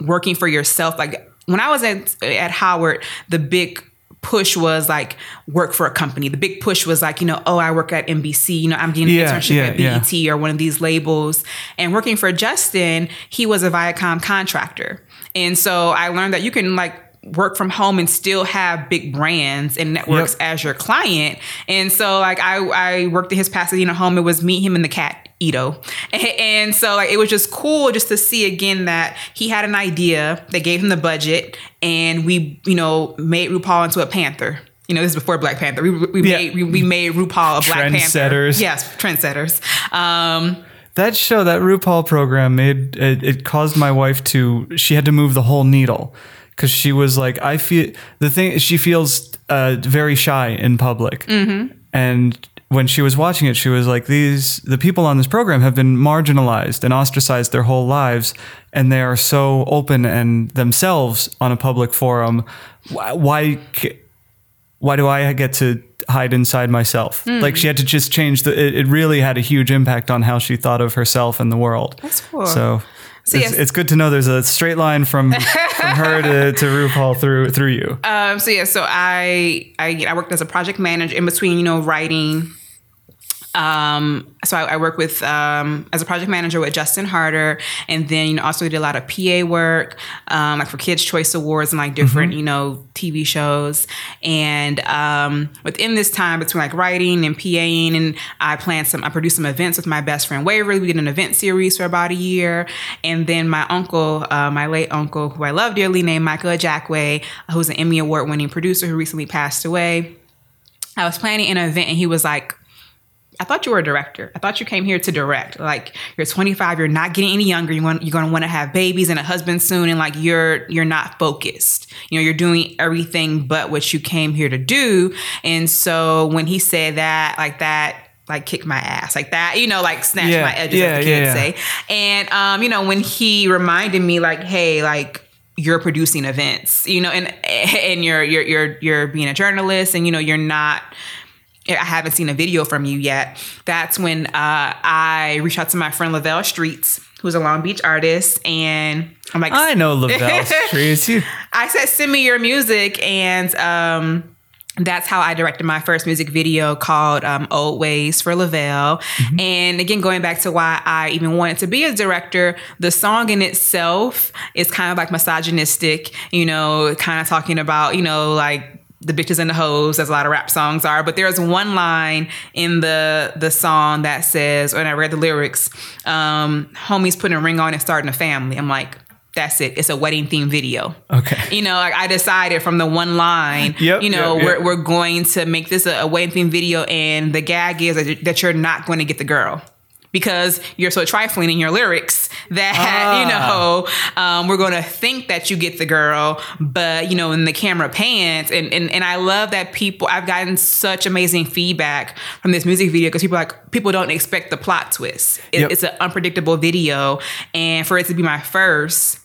working for yourself. Like when I was at at Howard, the big push was like work for a company. The big push was like, you know, oh, I work at NBC, you know, I'm getting an
Yeah,
internship
yeah,
at
yeah.
BET or one of these labels. And working for Justin, he was a Viacom contractor. And so I learned that you can like work from home and still have big brands and networks
Yep.
as your client. And so like I, I worked in his Pasadena home. It was meet him, and the cat. Ito. And so like it was just cool just to see again that he had an idea, they gave him the budget, and we, you know, made RuPaul into a panther. You know, this is before Black Panther. We, we
Yeah.
made we, we made RuPaul a Black Panther.
Trendsetters.
Yes, trendsetters. Um,
That show, that RuPaul program, made it, it caused my wife to. She had to move the whole needle because she was like, I feel the thing. She feels uh, very shy in public, mm-hmm. and when she was watching it, she was like, "These the people on this program have been marginalized and ostracized their whole lives, and they are so open and themselves on a public forum. Why?" why why do I get to hide inside myself?
Hmm.
Like she had to just change the. It, it really had a huge impact on how she thought of herself and the world.
That's cool.
So.
So
it's,
yes.
it's good to know there's a straight line from from her to, to RuPaul through through you.
Um, so yeah, so I, I I worked as a project manager in between, you know, writing. Um, so I, I work with um, as a project manager with Justin Harder, and then you know also did a lot of PA work, um, like for Kids Choice Awards and like different you know TV shows. And um, within this time between like writing and PAing, and I planned some, I produced some events with my best friend Waverly. We did an event series for about a year, and then my uncle, uh, my late uncle, who I love dearly, named Michael Jackway, who's an Emmy Award winning producer who recently passed away. I was planning an event, and he was like. I thought you were a director. I thought you came here to direct. Like you're 25, you're not getting any younger. You want you're going to want to have babies and a husband soon, and like you're you're not focused. You know, you're doing everything but what you came here to do. And so when he said that, like that, like kicked my ass, like that, you know, like snatched
Yeah,
my edges,
yeah,
as the kids
yeah.
say. And um, you know, when he reminded me, like, hey, like you're producing events, you know, and and you're you're you're you're being a journalist, and you know, you're not. I haven't seen a video from you yet. That's when uh, I reached out to my friend Lavelle Streets, who's a Long Beach artist, and I'm like,
I know Lavelle Streets.
I said, send me your music. And um, that's how I directed my first music video called um, Old Ways for Lavelle. And again, going back to why I even wanted to be a director, the song in itself is kind of like misogynistic, you know, kind of talking about, you know, like, the bitches and the hoes, as a lot of rap songs are. But there's one line in the the song that says, when I read the lyrics, um, homies putting a ring on and starting a family. I'm like, that's it. It's a wedding theme video.
okay.
You know, like I decided from the one line,
Yep,
you know,
yep, yep.
We're, we're going to make this a, a wedding theme video, and the gag is that you're not going to get the girl. Because you're so trifling in your lyrics that ah. you know um, we're going to think that you get the girl but you know in the camera pans and, and and i love that people i've gotten such amazing feedback from this music video because people like people don't expect the plot twist it, yep. it's an unpredictable video and for it to be my first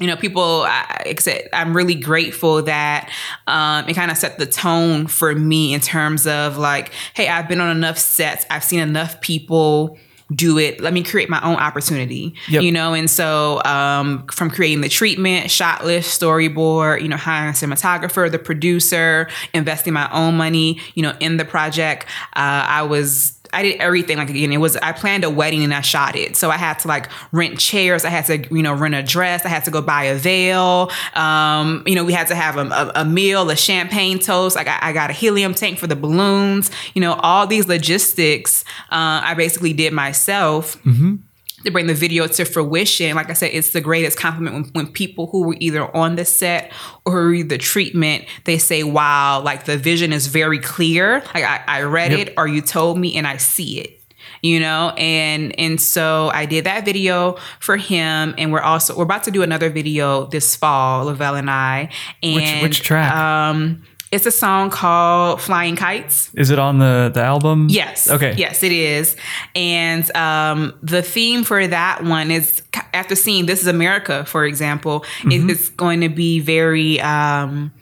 you know, people, I, I'm really grateful that um, it kind of set the tone for me in terms of like, hey, I've been on enough sets, I've seen enough people do it. Let me create my own opportunity, yep. you know? And so, um, from creating the treatment, shot list, storyboard, you know, hiring a cinematographer, the producer, investing my own money, you know, in the project, uh, I was I did everything like again. It was I planned a wedding and I shot it, so I had to like rent chairs. I had to you know rent a dress. I had to go buy a veil. Um, you know we had to have a, a, a meal, a champagne toast. I got I got a helium tank for the balloons. You know all these logistics. Uh, I basically did myself. Mm-hmm to bring the video to fruition. Like I said, it's the greatest compliment when, when people who were either on the set or read the treatment, they say, wow, like the vision is very clear. Like I, I read yep. it or you told me and I see it you know and and so i did that video for him and we're also we're about to do another video this fall lavelle and i and
which, which track
um it's a song called Flying Kites.
Is it on the, the album?
Yes.
Okay.
Yes, it is. And um, the theme for that one is after seeing This is America, for example, mm-hmm. it's going to be very. Um,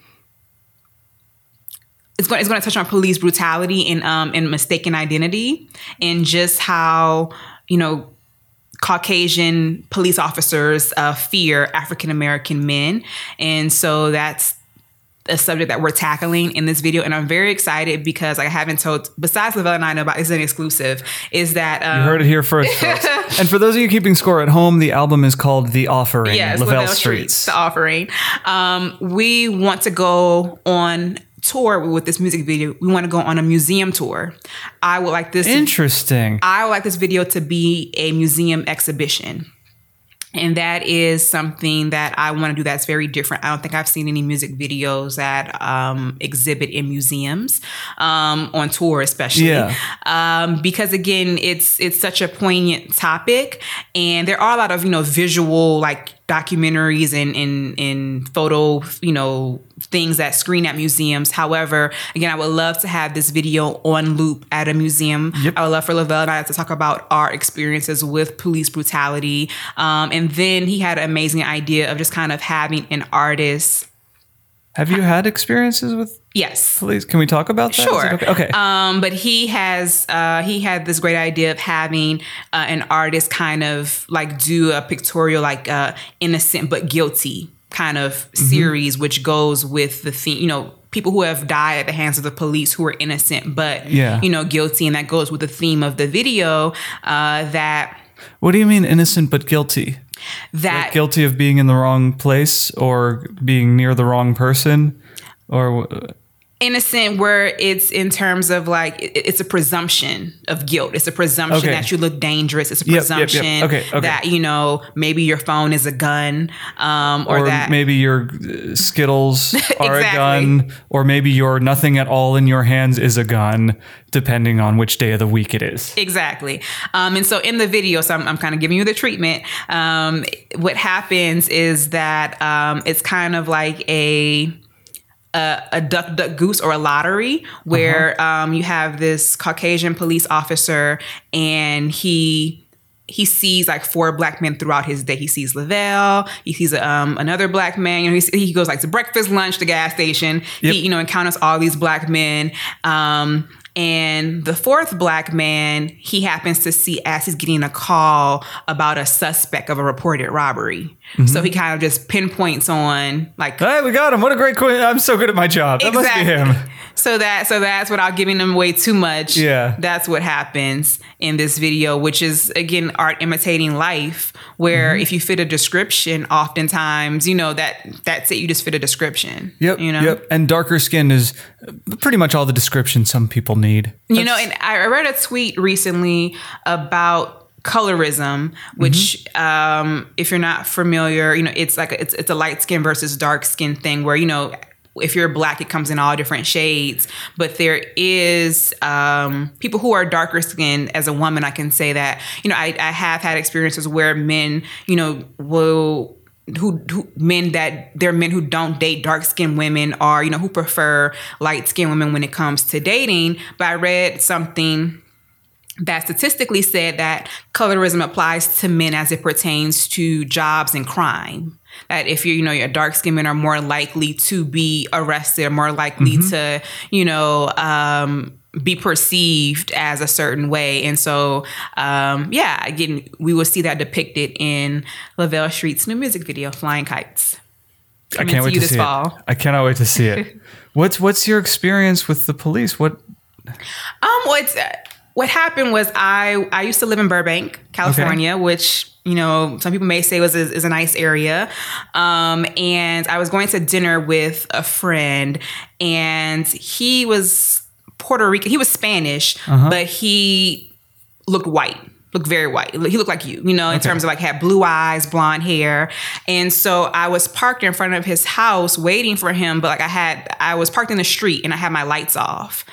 it's going, it's going to touch on police brutality and um, and mistaken identity and just how you know Caucasian police officers uh, fear African American men, and so that's a subject that we're tackling in this video, and I'm very excited because I haven't told. Besides Lavelle and I know about, it's an exclusive. Is that
um, you heard it here first, and for those of you keeping score at home, the album is called "The Offering."
Yes, Lavelle, Lavelle Streets. Streets. The Offering. Um, we want to go on tour with this music video. We want to go on a museum tour. I would like this.
Interesting.
I would like this video to be a museum exhibition. And that is something that I want to do that's very different. I don't think I've seen any music videos that um, exhibit in museums um, on tour, especially. Yeah. Um, because again, it's it's such a poignant topic, and there are a lot of you know visual like documentaries and and and photo you know things that screen at museums. However, again, I would love to have this video on loop at a museum. Yep. I would love for Lavelle and I to talk about our experiences with police brutality. Um, and then he had an amazing idea of just kind of having an artist.
Have you had experiences with
Yes.
Please, can we talk about that?
Sure.
Okay. okay.
Um, but he has uh, he had this great idea of having uh, an artist kind of like do a pictorial like uh, innocent but guilty kind of mm-hmm. series, which goes with the theme. You know, people who have died at the hands of the police who are innocent but yeah. you know guilty, and that goes with the theme of the video. Uh, that.
What do you mean innocent but guilty?
That
like guilty of being in the wrong place or being near the wrong person or
innocent where it's in terms of like it's a presumption of guilt it's a presumption okay. that you look dangerous it's a presumption yep, yep, yep. Okay, okay. that you know maybe your phone is a gun um, or,
or,
that
maybe your uh, skittles are exactly. a gun or maybe your nothing at all in your hands is a gun depending on which day of the week it is
exactly um, and so in the video so i'm, I'm kind of giving you the treatment um, what happens is that um, it's kind of like a a, a, duck duck goose or a lottery where uh-huh. um, you have this Caucasian police officer and he he sees like four black men throughout his day. He sees Lavelle. He sees um, another black man. You know, he, he, goes like to breakfast, lunch, the gas station. Yep. He you know encounters all these black men. Um, and the fourth black man, he happens to see as he's getting a call about a suspect of a reported robbery. Mm-hmm. So he kind of just pinpoints on like,
"Hey, we got him! What a great! Qu- I'm so good at my job. That exactly. must be him."
So that so that's without giving them away too much.
Yeah,
that's what happens in this video, which is again art imitating life. Where mm-hmm. if you fit a description, oftentimes you know that that's it. You just fit a description.
Yep.
You know.
Yep. And darker skin is pretty much all the description some people need need.
You know, and I read a tweet recently about colorism, which, mm-hmm. um, if you're not familiar, you know, it's like a, it's it's a light skin versus dark skin thing where you know if you're black, it comes in all different shades. But there is um, people who are darker skinned. As a woman, I can say that you know I, I have had experiences where men, you know, will who, who, men that they're men who don't date dark skinned women or you know who prefer light skinned women when it comes to dating but i read something that statistically said that colorism applies to men as it pertains to jobs and crime that if you're you know you're dark skinned men are more likely to be arrested or more likely mm-hmm. to you know um, be perceived as a certain way. And so, um, yeah, again, we will see that depicted in Lavelle Street's new music video, Flying Kites.
I can't wait to see fall. it. I cannot wait to see it. what's what's your experience with the police? What?
Um, what's what happened was I I used to live in Burbank, California, okay. which you know some people may say was is, is a nice area. Um, and I was going to dinner with a friend, and he was Puerto Rican. He was Spanish, uh-huh. but he looked white. Looked very white. He looked like you, you know, in okay. terms of like had blue eyes, blonde hair. And so I was parked in front of his house waiting for him, but like I had, I was parked in the street and I had my lights off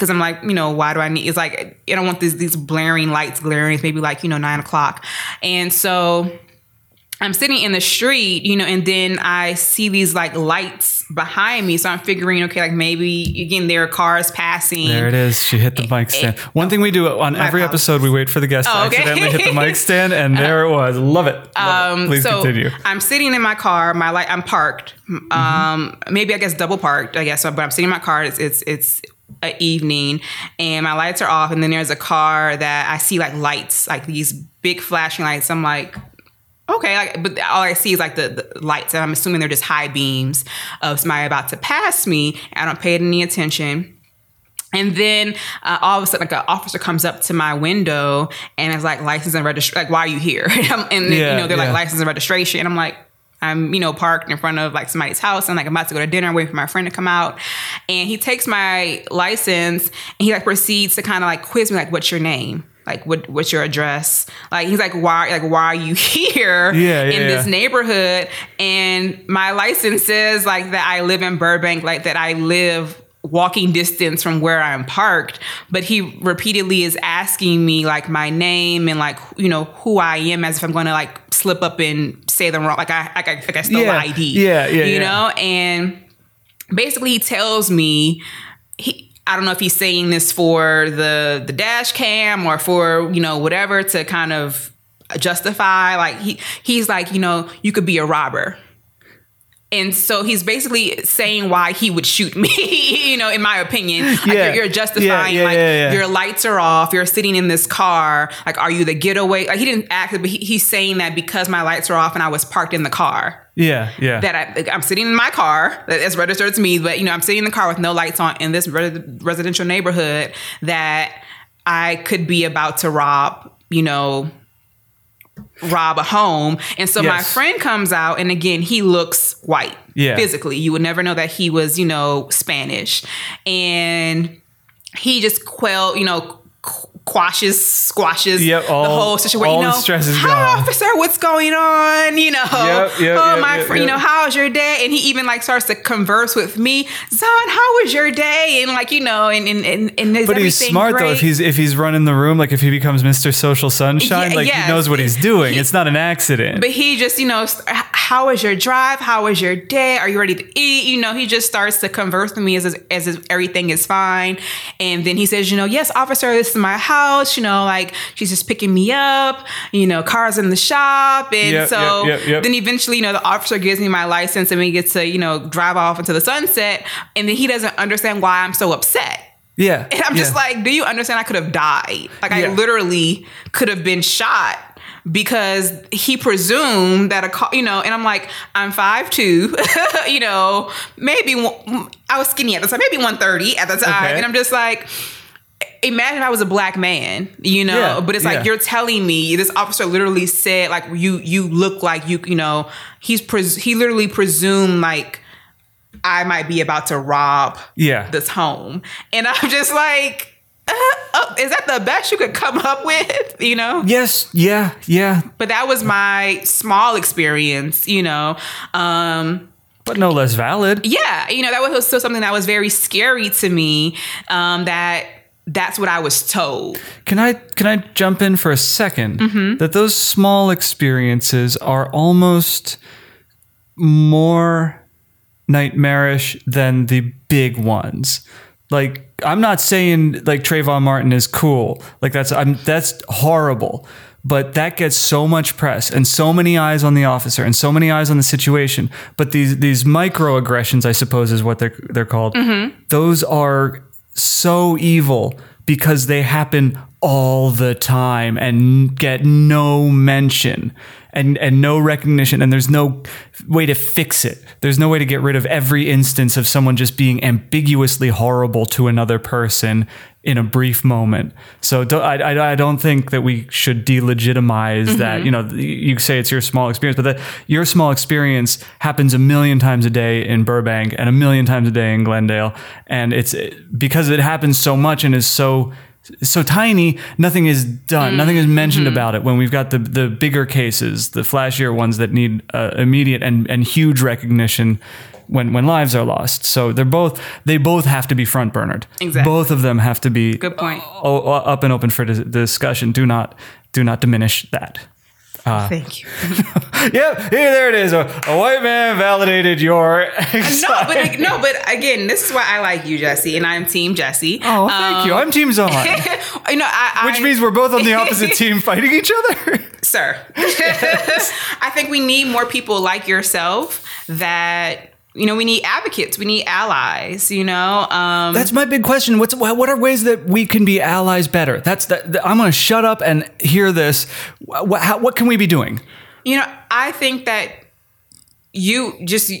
because I'm like, you know, why do I need? It's like I don't want these these blaring lights glaring. It's maybe like you know nine o'clock, and so I'm sitting in the street, you know, and then I see these like lights behind me. So I'm figuring, okay, like maybe again there are cars passing.
There it is. She hit the mic stand. One thing we do on every episode, we wait for the guest oh, to accidentally hit the mic stand, and there it was. Love it. Love um, it. Please so continue.
I'm sitting in my car. My light. I'm parked. Mm-hmm. Um, maybe I guess double parked. I guess, but I'm sitting in my car. It's it's it's a evening and my lights are off and then there's a car that I see like lights like these big flashing lights I'm like Okay, like, but all I see is like the, the, lights, and I'm assuming they're just high beams of somebody about to pass me. I don't pay any attention. And then uh, all of a sudden, like an officer comes up to my window and is like, license and registration. Like, why are you here? and then, yeah, you know, they're yeah. like, license and registration. And I'm like, I'm, you know, parked in front of like somebody's house and like I'm about to go to dinner, waiting for my friend to come out. And he takes my license and he like proceeds to kind of like quiz me, like, what's your name? like what what's your address like he's like why like why are you here yeah, yeah, in this neighborhood and my license says like that i live in burbank like that i live walking distance from where i'm parked but he repeatedly is asking me like my name and like you know who i am as if i'm gonna like slip up and say them wrong like i like i, like I stole yeah, id
yeah yeah
you know? And basically he tells me he I don't know if he's saying this for the the dash cam or for you know whatever to kind of justify like he he's like you know you could be a robber and so he's basically saying why he would shoot me, you know, in my opinion. Like yeah. you're, you're, justifying, yeah, yeah, like your lights are off, you're sitting in this car. Like, are you the getaway? Like he didn't act, but he, he's saying that because my lights are off and I was parked in the car.
Yeah, yeah.
That I, am sitting in my car that is registered to me, but you know, I'm sitting in the car with no lights on in this re- residential neighborhood that I could be about to rob, you know, rob a home. And so yes. my friend comes out, and again, he looks white yeah. physically. You would never know that he was, you know, Spanish. And he just quell, you know, quashes, squashes
yep, all,
the whole situation.
All
you know,
stress is
hi,
gone.
officer, what's going on? You know, yep, yep, oh my friend, you know, how's your day? And he even like starts to converse with me. Zon, how was your day? And like you know, and and and, and
but he's smart
great?
though. If he's if he's running the room, like if he becomes Mister Social Sunshine, yeah, like yes. he knows what he's doing. He, it's not an accident.
But he just you know, how was your drive? How was your day? Are you ready to eat? You know, he just starts to converse with me as as, as everything is fine. And then he says, you know, yes, officer, this is my house. You know, like she's just picking me up. You know, cars in the shop, and yep, so yep, yep, then eventually, you know, the officer gives me my license, and we get to you know drive off into the sunset. And then he doesn't understand why I'm so upset.
Yeah.
And I'm just like, do you understand? I could have died. Like, yeah. I literally could have been shot because he presumed that a car, you know, and I'm like, I'm five two, you know, maybe I was skinny at the time, maybe 130 at the time. Okay. And I'm just like, imagine if I was a black man, you know, yeah, but it's like yeah. you're telling me this officer literally said like you you look like you you know he's pres- he literally presumed like I might be about to rob
yeah
this home, and I'm just like. Uh, oh, is that the best you could come up with? You know?
Yes. Yeah. Yeah.
But that was my small experience. You know, um,
but no less valid.
Yeah, you know that was still something that was very scary to me. Um, that that's what I was told.
Can I can I jump in for a 2nd mm-hmm. That those small experiences are almost more nightmarish than the big ones. Like I'm not saying like Trayvon Martin is cool. Like that's I'm that's horrible. But that gets so much press and so many eyes on the officer and so many eyes on the situation. But these these microaggressions, I suppose, is what they're they're called. Mm-hmm. Those are so evil because they happen all the time and get no mention and and no recognition and there's no way to fix it. There's no way to get rid of every instance of someone just being ambiguously horrible to another person in a brief moment so do- I, I, I don't think that we should delegitimize that you know you say it's your small experience but that your small experience happens a million times a day in Burbank and a million times a day in Glendale and it's because it happens so much and is so so tiny, nothing is done. Nothing is mentioned about it. When we've got the the bigger cases, the flashier ones that need uh, immediate and and huge recognition. When, when lives are lost, so they're both they both have to be front burnered.
Exactly.
Both of them have to be
Good point.
o- o- up and open for dis- discussion. Do not do not diminish that.
Uh, thank you.
Yep, here there it is. A, a white man validated your.
Uh, no, but like, no, but again, this is why I like you, Jesse, and I'm Team Jesse.
oh, thank you. Um, I'm Team Zohan,
you know, I,
which
I,
means we're both on the opposite team fighting each other.
sir. I think we need more people like yourself that you know we need advocates, we need allies. You know, um,
That's my big question. What's what are ways that we can be allies better? That's the, I'm going to shut up and hear this. What, how, what can we be doing?
you know, I think that you just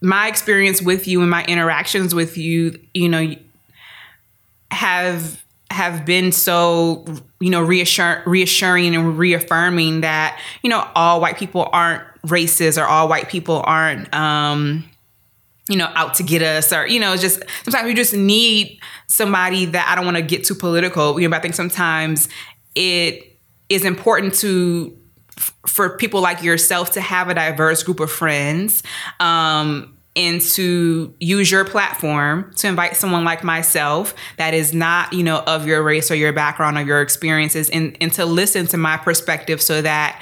my experience with you and my interactions with you, you know, have have been so you know reassure, reassuring and reaffirming that you know all white people aren't racist or all white people aren't um you know out to get us or you know just sometimes we just need somebody that I don't want to get too political you know but I think sometimes it is important to for people like yourself to have a diverse group of friends um, and to use your platform to invite someone like myself that is not you know of your race or your background or your experiences and, and to listen to my perspective so that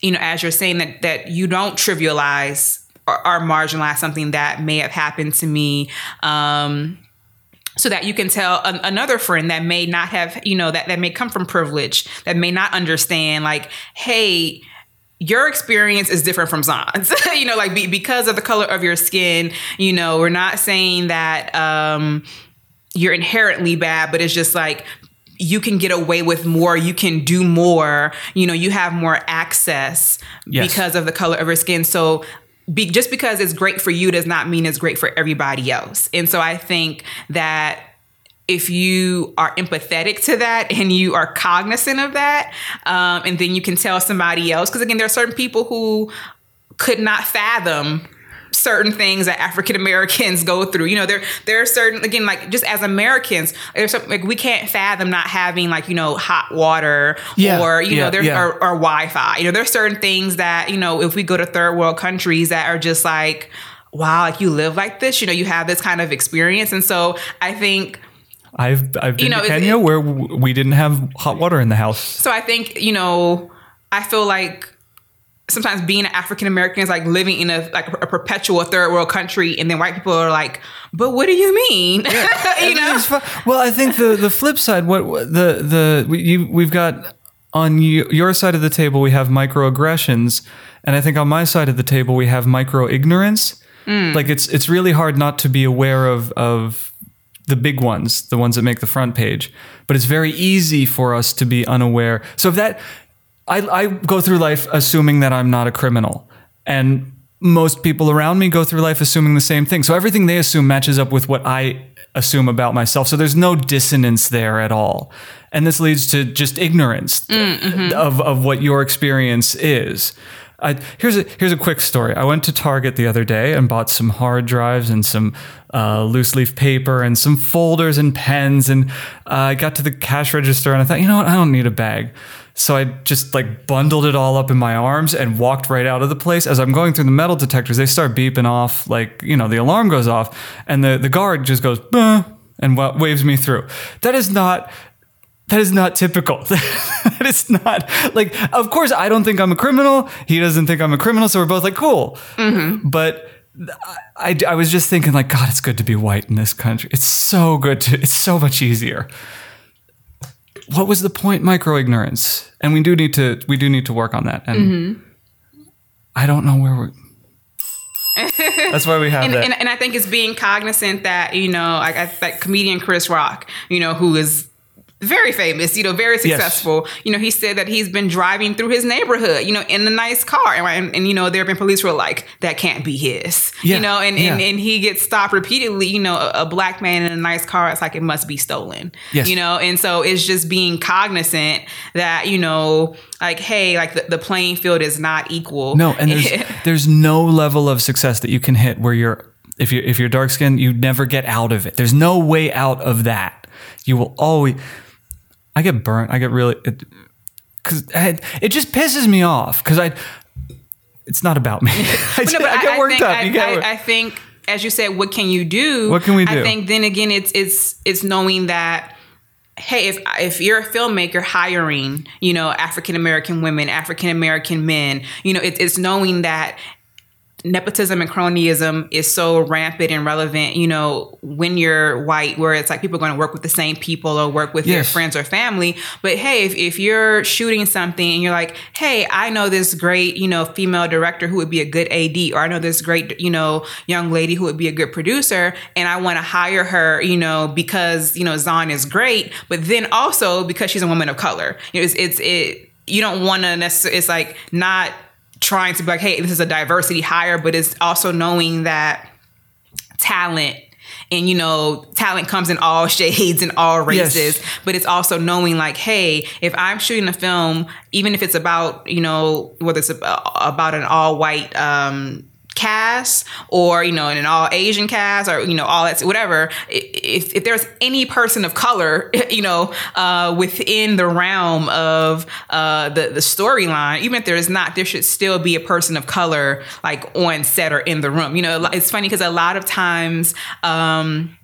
you know as you're saying that that you don't trivialize or, marginalized, something that may have happened to me um, so that you can tell an, another friend that may not have you know that that may come from privilege that may not understand like hey your experience is different from Zon's. you know, like be, because of the color of your skin, you know, we're not saying that um, you're inherently bad, but it's just like you can get away with more, you can do more, you know, you have more access
Yes.
because of the color of your skin. So be, just because it's great for you does not mean it's great for everybody else. And so I think that if you are empathetic to that and you are cognizant of that, um, and then you can tell somebody else, because again, there are certain people who could not fathom certain things that African Americans go through. You know, there there are certain again, like just as Americans, there's some, like we can't fathom not having like you know hot water
Yeah,
or you
yeah,
know there's
yeah.
or, or Wi-Fi. You know, there's certain things that you know if we go to third world countries that are just like wow, like you live like this. You know, you have this kind of experience, and so I think.
I've I've been
You know,
to Kenya where we didn't have hot water in the house.
So I think you know, I feel like sometimes being an African American is like living in a like a perpetual third world country, and then white people are like, "But what do you mean?" you know,
Well, I think the the flip side, what the the we- you we've got on you, your side of the table, we have microaggressions, and I think on my side of the table, we have micro ignorance. Mm. Like it's it's really hard not to be aware of of the big ones, the ones that make the front page, but it's very easy for us to be unaware. So if that, I I go through life assuming that I'm not a criminal, and most people around me go through life assuming the same thing. So everything they assume matches up with what I assume about myself. So there's no dissonance there at all. And this leads to just ignorance of, of what your experience is. I, here's a here's a quick story. I went to Target the other day and bought some hard drives and some uh, loose leaf paper and some folders and pens. And uh, I got to the cash register and I thought, you know what, I don't need a bag. So I just like bundled it all up in my arms and walked right out of the place. As I'm going through the metal detectors, they start beeping off, like, you know, the alarm goes off, and the, the guard just goes, "Bah," and wa- waves me through. That is not. That is not typical. that is not like. Of course, I don't think I'm a criminal. He doesn't think I'm a criminal. So we're both like, cool. Mm-hmm. But I, I was just thinking, like, God, it's good to be white in this country. It's so good to. It's so much easier what was the point? Micro ignorance and we do need to we do need to work on that. And mm-hmm. i don't know where we're that's why we have
and,
that.
and, and I think it's being cognizant that you know, like I, that comedian Chris Rock, you know, who is very famous, you know, very successful. You know, he said that he's been driving through his neighborhood, you know, in a nice car, and, and, and you know, there have been police who are like, that can't be his,
Yeah,
you know, and, and
yeah.
and he gets stopped repeatedly. You know, a, a black man in a nice car, it's like it must be stolen,
Yes.
you know, and so it's just being cognizant that you know, like, hey, like the, the playing field is not equal.
no and there's there's no level of success that you can hit where you're if you're, if you're dark skinned you never get out of it there's no way out of that you will always i get burnt i get really because it, it just pisses me off because i it's not about me I,
no, but
I get worked
think,
up
I,
you get
I- I think, as you said, what can you do?
What can we do?
I think then again, it's it's it's knowing that. Hey, if if you're a filmmaker hiring, you know, African American women, African American men, you know, it, it's knowing that nepotism and cronyism is so rampant and relevant, you know, when you're white, where it's like people are going to work with the same people or work with their
Yes.
friends or family. But hey, if, if you're shooting something and you're like, hey, I know this great, you know, female director who would be a good AD, or I know this great, you know, young lady who would be a good producer, and I want to hire her, you know, because, you know, Zon is great, but then also because she's a woman of color. You know, it's, it's it, you don't want to necessarily, it's like not trying to be like, hey, this is a diversity hire, but it's also knowing that talent and you know talent comes in all shades and all races
Yes.
but it's also knowing like hey if i'm shooting a film even if it's about you know whether it's about, about an all white um cast or you know in an all asian cast or you know all that whatever if, if there's any person of color you know uh, within the realm of uh, the the storyline even if there is not there should still be a person of color like on set or in the room. You know it's funny because a lot of times um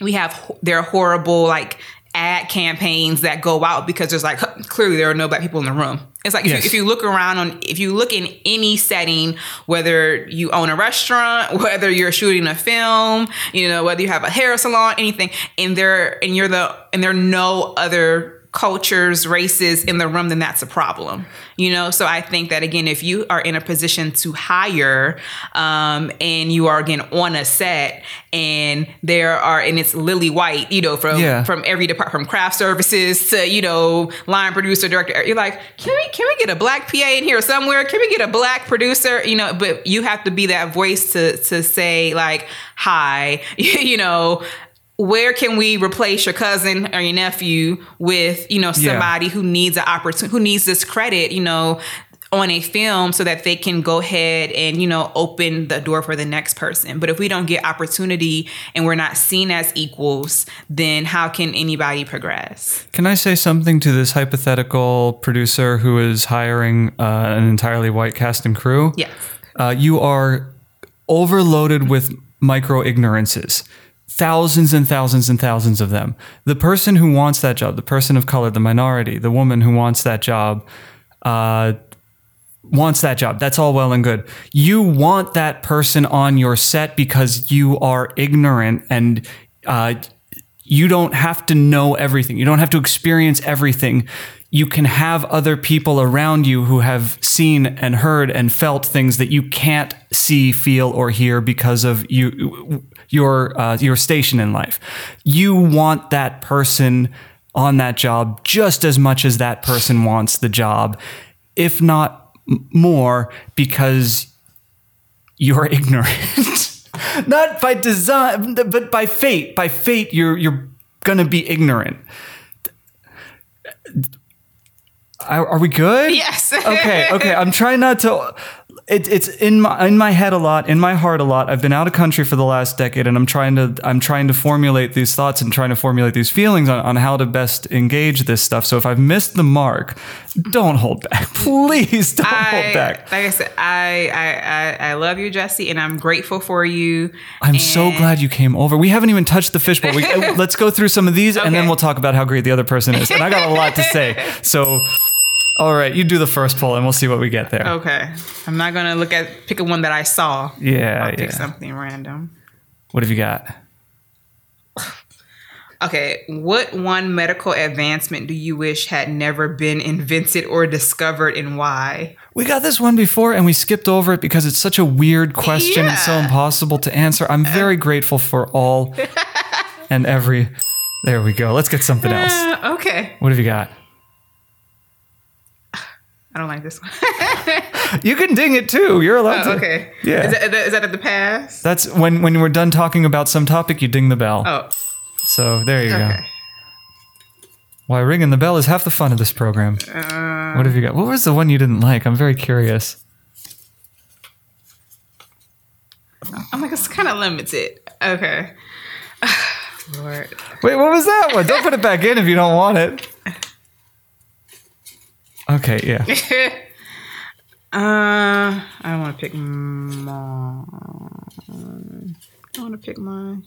we have there are horrible like ad campaigns that go out because there's like clearly there are no black people in the room. It's like if,
Yes.
you, if you look around on if you look in any setting, whether you own a restaurant, whether you're shooting a film, you know, whether you have a hair salon, anything, and there and you're the and there are no other cultures, races in the room, then that's a problem. You know, so I think that again, if you are in a position to hire, um, and you are again on a set, and there are, and it's Lily White, you know, from
Yeah.
from every department, from craft services to you know line producer, director, you're like, can we can we get a black PA in here somewhere? Can we get a black producer? You know, but you have to be that voice to to say like, hi, you know where can we replace your cousin or your nephew with you know
Yeah.
somebody who needs an opportunity who needs this credit you know on a film so that they can go ahead and you know open the door for the next person but if we don't get opportunity and we're not seen as equals then how can anybody progress
Can I say something to this hypothetical producer who is hiring uh, an entirely white cast and crew?
yes
Uh, you are overloaded with micro ignorances. Thousands and thousands and thousands of them. The person who wants that job, the person of color, the minority, the woman who wants that job, uh, wants that job. That's all well and good. You want that person on your set because you are ignorant and uh, you don't have to know everything. You don't have to experience everything. You can have other people around you who have seen and heard and felt things that you can't see, feel, or hear because of you, your uh, your station in life. You want that person on that job just as much as that person wants the job, if not more, because you're ignorant. Not by design, but by fate. By fate, you're you're gonna be ignorant. Are, are we good?
Yes.
okay. Okay. I'm trying not to. It, it's in my in my head a lot, in my heart a lot. I've been out of country for the last decade, and I'm trying to I'm trying to formulate these thoughts and trying to formulate these feelings on, on how to best engage this stuff. So if I've missed the mark, don't hold back, please don't
I,
hold back.
Like I said, I, I I I love you, Jesse, and I'm grateful for you.
I'm so glad you came over. We haven't even touched the fishbowl. We, let's go through some of these, and then we'll talk about how great the other person is. And I got a lot to say. So, all right, you do the first poll, and we'll see what we get there.
Okay, I'm not gonna look at pick a one that I saw.
Yeah,
I'll
yeah.
pick something random.
What have you got?
Okay, what one medical advancement do you wish had never been invented or discovered, and why?
We got this one before and we skipped over it because it's such a weird question. It's so impossible to answer. I'm very grateful for all and every. There we go. Let's get something else.
Uh, okay,
What have you got?
I don't like this one.
You can ding it too. You're allowed to.
Oh, okay,
Yeah.
Is that, is that at the pass?
That's when when we're done talking about some topic, you ding the bell.
Oh,
So there you go. Why ringing the bell is half the fun of this program.
Uh,
what have you got? What was the one you didn't like? I'm very curious.
I'm like it's kind of limited. Okay. Lord.
Wait, what was that one? Don't put it back in if you don't want it. Okay, yeah.
Uh, I want to pick mine. I want to pick mine.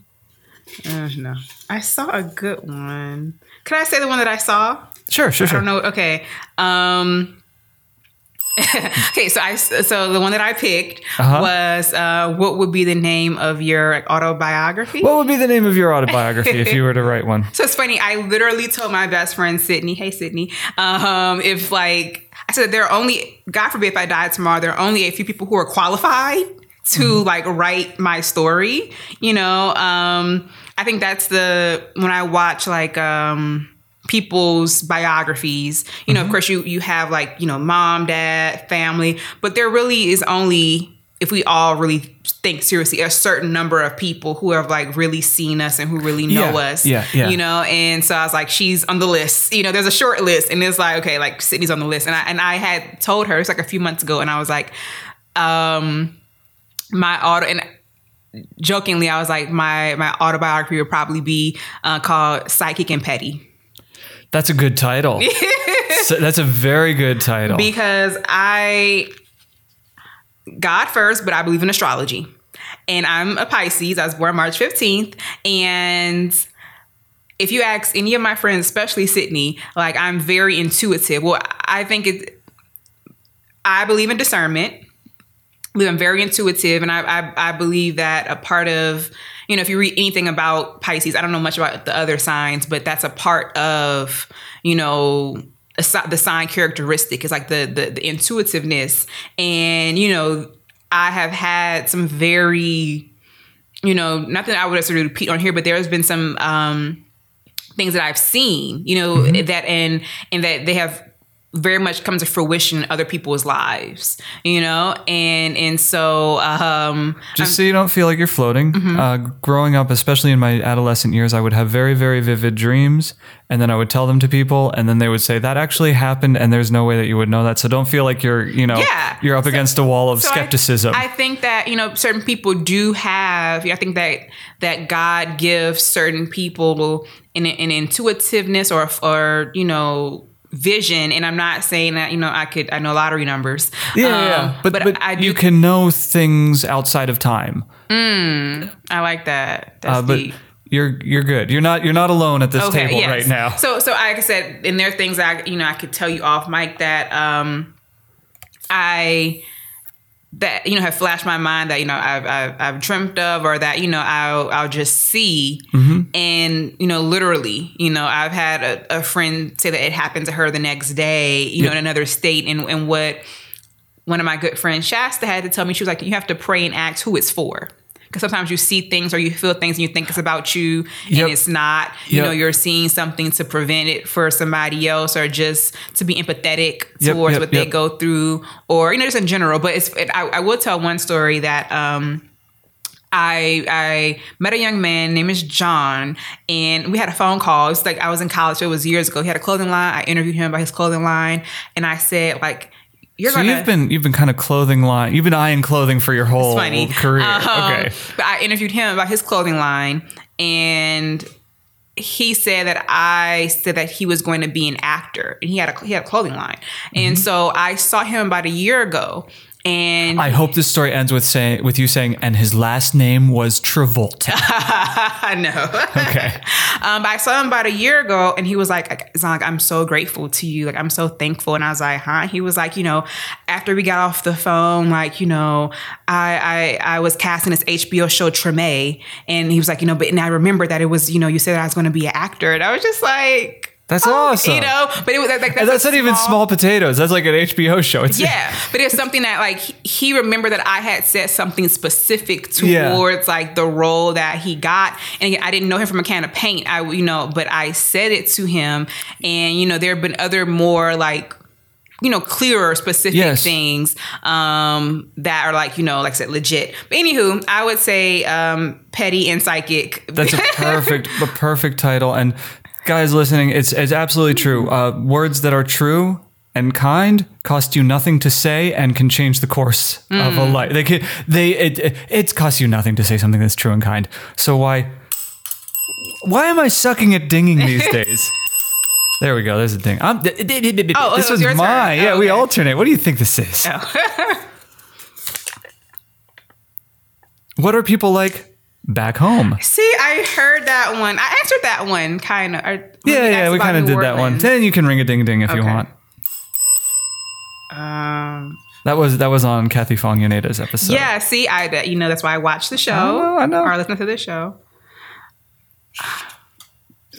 Uh, no, I saw a good one. Can I say the one that I saw?
Sure, sure, sure.
I don't know. Okay. Um. okay, so I so the one that I picked
Uh-huh.
was uh, what would be the name of your autobiography?
What would be the name of your autobiography if you were to write one?
So it's funny. I literally told my best friend Sydney, "Hey Sydney, um, if like I said, there are only God forbid if I die tomorrow, there are only a few people who are qualified to like write my story. You know, um, I think that's the when I watch like um, people's biographies. You know, of course, you you have like you know mom, dad, family, but there really is only if we all really think seriously a certain number of people who have like really seen us and who really know
Yeah,
us
yeah, yeah.
you know? And so i was like she's on the list. You know there's a short list and it's like okay like sydney's on the list. And i and i had told her it's like a few months ago and i was like um my auto and jokingly i was like my my autobiography would probably be uh, called psychic and petty
That's a good title. So that's a very good title.
because I God first, but I believe in astrology. And I'm a Pisces. I was born March 15th. And if you ask any of my friends, especially Sydney, like I'm very intuitive. Well, I think it I believe in discernment. I'm very intuitive, and I, I I believe that a part of you know if you read anything about Pisces, I don't know much about the other signs, but that's a part of you know a, the sign characteristic. Is like the, the the intuitiveness, and you know I have had some very you know nothing I would necessarily repeat on here, but there has been some um things that I've seen, you know, that and and that they have very much come to fruition in other people's lives, you know, and and so um,
Just so you don't feel like you're floating.
Mm-hmm.
Uh, growing up, especially in my adolescent years, I would have very, very vivid dreams, and then I would tell them to people, and then they would say that actually happened, and there's no way that you would know that. So don't feel like you're, you know,
Yeah.
you're up against a wall of
so I-
skepticism.
I, think that you know certain people do have. I think that that God gives certain people an, an intuitiveness or or you know vision and i'm not saying that you know i could i know lottery numbers
yeah,
Um,
yeah, but, but,
i do
you can know things outside of time.
i like that that's
Uh, but
deep.
you're you're good. You're not you're not alone at this table
yes.
right now.
So, so like I said, and there are things I, you know I could tell you off mic that um, I that you know have flashed my mind that you know I've I've, I've dreamt of or that you know I'll I'll just see
Mm-hmm.
and you know literally you know I've had a, a friend say that it happened to her the next day you know in another state and and what one of my good friends Shasta had to tell me she was like you have to pray and ask who it's for. Because sometimes you see things or you feel things and you think it's about you
Yep.
and it's not. You know, you're seeing something to prevent it for somebody else or just to be empathetic
Yep,
towards
yep,
what they go through or, you know, just in general. But it's, it, I, I will tell one story that, um, I I met a young man name is John, and we had a phone call. It's like I was in college. So it was years ago. He had a clothing line. I interviewed him about his clothing line, and I said like, you're
so
gonna.
you've been you've been kind of clothing line. You've been eyeing clothing for your whole career.
Um,
okay.
But I interviewed him about his clothing line, and he said that I said that he was going to be an actor, and he had a he had a clothing line,
Mm-hmm.
and so I saw him about a year ago, and
I hope this story ends with saying with you saying, and his last name was Travolta.
I know.
Okay.
Um, but I saw him about a year ago, and he was like, "It's like I'm so grateful to you. Like I'm so thankful." And I was like, "Huh?" He was like, "You know, after we got off the phone, like you know, I I, I was casting this HBO show Treme, and he was like, you know, but and I remember that it was you know you said I was going to be an actor, and I was just like."
That's
oh,
awesome.
You know, but it was like that's,
that's not even small potatoes. That's like an HBO show. It's
yeah, but it's something that like he- remembered that I had said something specific
Yeah.
towards like the role that he got, and I didn't know him from a can of paint. I you know, but I said it to him, and you know, there have been other more like you know clearer specific
Yes.
things um that are like you know like I said legit. But anywho, I would say um petty and psychic.
That's a perfect, a perfect title. And guys listening, it's it's absolutely true. Uh, words that are true and kind cost you nothing to say and can change the course of
Mm.
a life. They can, they it, it it's cost you nothing to say something that's true and kind. So why why am I sucking at dinging these days? There we go. There's a ding. I'm,
Oh,
this
it was
was mine. Yeah,
Oh,
we alternate. What do you think this is? what are people like back home?
See, I heard that one. I answered that one kind of.
Yeah, yeah, we kind of did that one. Then you can ring a ding ding if you want.
Um,
That was that was on Kathy Fong Yoneda's episode.
yeah, see, I you know that's why I watched the show.
I know, I know.
Or listen to the show.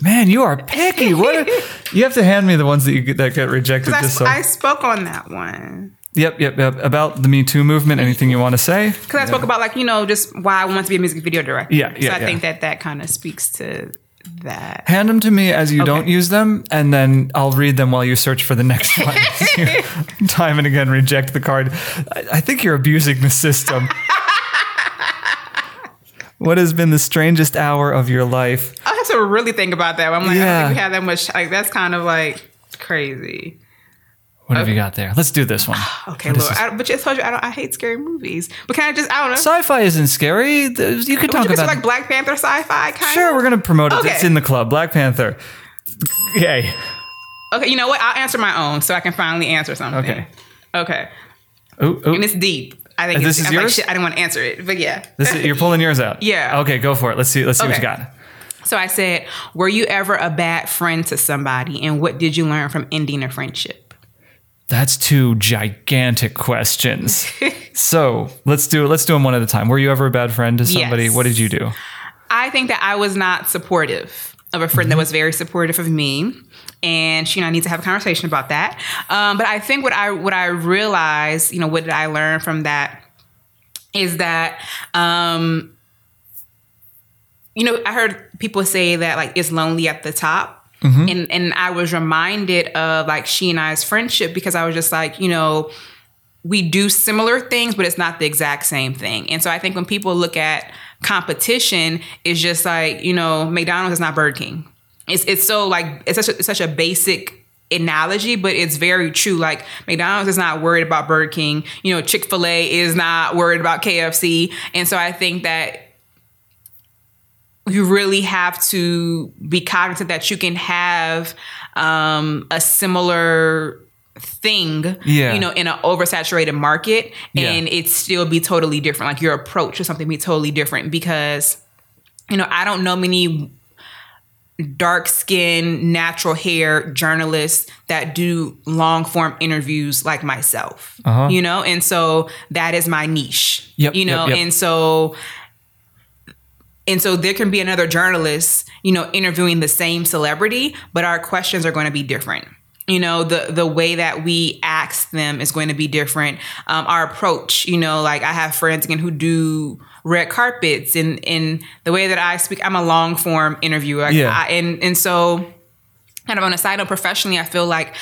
Man, you are picky. What? you have to hand me the ones that you get, that get rejected.
Because I,
so.
I spoke on that one.
Yep, yep, yep. About the Me Too movement. Anything you want to say?
Because I spoke about like you know just why I want to be a music video director.
Yeah, yeah.
So I
yeah.
think that that kind of speaks to that.
Hand them to me as you don't use them, and then I'll read them while you search for the next one. Time and again, reject the card. I, I think you're abusing the system. what has been the strangest hour of your life?
I have to really think about that. I'm like, I don't think we have that much. Like that's kind of like crazy.
What have you got there? Let's do this one.
Okay, Lord.
this?
I, but just told you I don't. I hate scary movies. But can I just I don't know.
Sci-fi isn't scary. You could talk
you
about.
like Black Panther sci-fi kind
sure,
of?
we're gonna promote it.
Okay.
It's in the club. Black Panther. Yay.
Okay, you know what? I'll answer my own so I can finally answer something.
Okay.
Okay.
Ooh, ooh.
And it's deep. I think
this is
I'm like,
yours?
shit, I didn't want to answer it, but yeah.
This is, you're pulling yours out.
Yeah.
Okay, go for it. Let's see. Let's see what you got.
So I said, "Were you ever a bad friend to somebody, and what did you learn from ending a friendship?"
That's two gigantic questions. so let's do let's do them one at a time. Were you ever a bad friend to somebody?
Yes.
What did you do?
I think that I was not supportive of a friend that was very supportive of me, and she and I need to have a conversation about that. Um, but I think what I what I realized, you know, what did I learn from that is that. Um, you know, I heard people say that like it's lonely at the top. Mm-hmm. And and I was reminded of like she and I's friendship because I was just like, you know, we do similar things, but it's not the exact same thing. And so I think when people look at competition, it's just like, you know, McDonald's is not Burger King. It's it's so like it's such a, it's such a basic analogy, but it's very true. Like McDonald's is not worried about Burger King. You know, Chick Fil A is not worried about KFC. And so I think that you really have to be cognizant that you can have um, a similar thing,
Yeah.
you know, in an oversaturated market,
Yeah.
and it still be totally different. Like your approach to something be totally different because, you know, I don't know many dark skinned natural hair journalists that do long form interviews like myself
Uh-huh.
you know and so that is my niche
Yep,
you know
yep, yep.
and so and so there can be another journalist you know interviewing the same celebrity but our questions are going to be different. You know the the way that we ask them is going to be different. Um, our approach you know like i have friends again who do red carpets and in the way that i speak i'm a long form interviewer.
Yeah.
I, and and so kind of on a side note professionally i feel like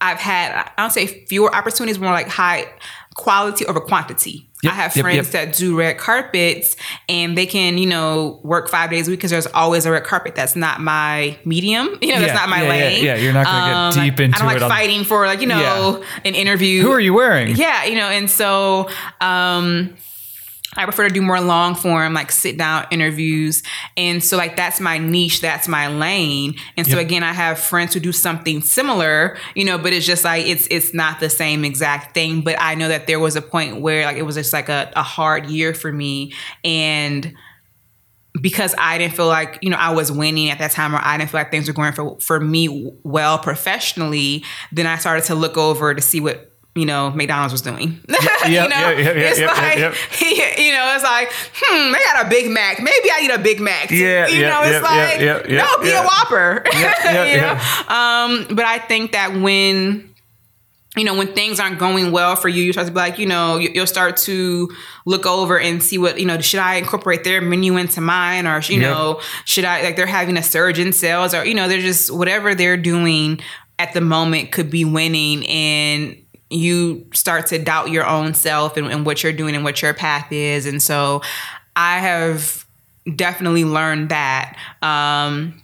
i've had i don't say fewer opportunities more like high quality over quantity I have
yep,
friends
yep.
that do red carpets and they can, you know, work five days a week because there's always a red carpet. That's not my medium. You know, that's
Yeah,
not my
yeah, yeah,
lane. Um,
yeah, you're not gonna get deep into it.
I
into
don't like
it on-
fighting for like, you know, an interview.
Who are you wearing?
Yeah, you know, and so um I prefer to do more long form, like sit down interviews. And so like that's my niche, that's my lane. And so
Yep.
again, I have friends who do something similar, you know, but it's just like it's it's not the same exact thing. But I know that there was a point where like it was just like a, a hard year for me. And because I didn't feel like you know I was winning at that time, or I didn't feel like things were going for for me well professionally, then I started to look over to see what you know McDonald's was doing. you know, it's like you know, it's like hmm, they got a Big Mac. Maybe I need a Big Mac.
Yeah,
you
yeah,
know, it's like no, be a Whopper.
yeah,
you know?
yeah.
Um, but I think that when you know, when things aren't going well for you, you start to be like, you know, you- you'll start to look over and see what, you know, should I incorporate their menu into mine or, you
Yeah.
know, should I, like, they're having a surge in sales or, you know, they're just, whatever they're doing at the moment could be winning and you start to doubt your own self and, and what you're doing and what your path is. And so I have definitely learned that. Um,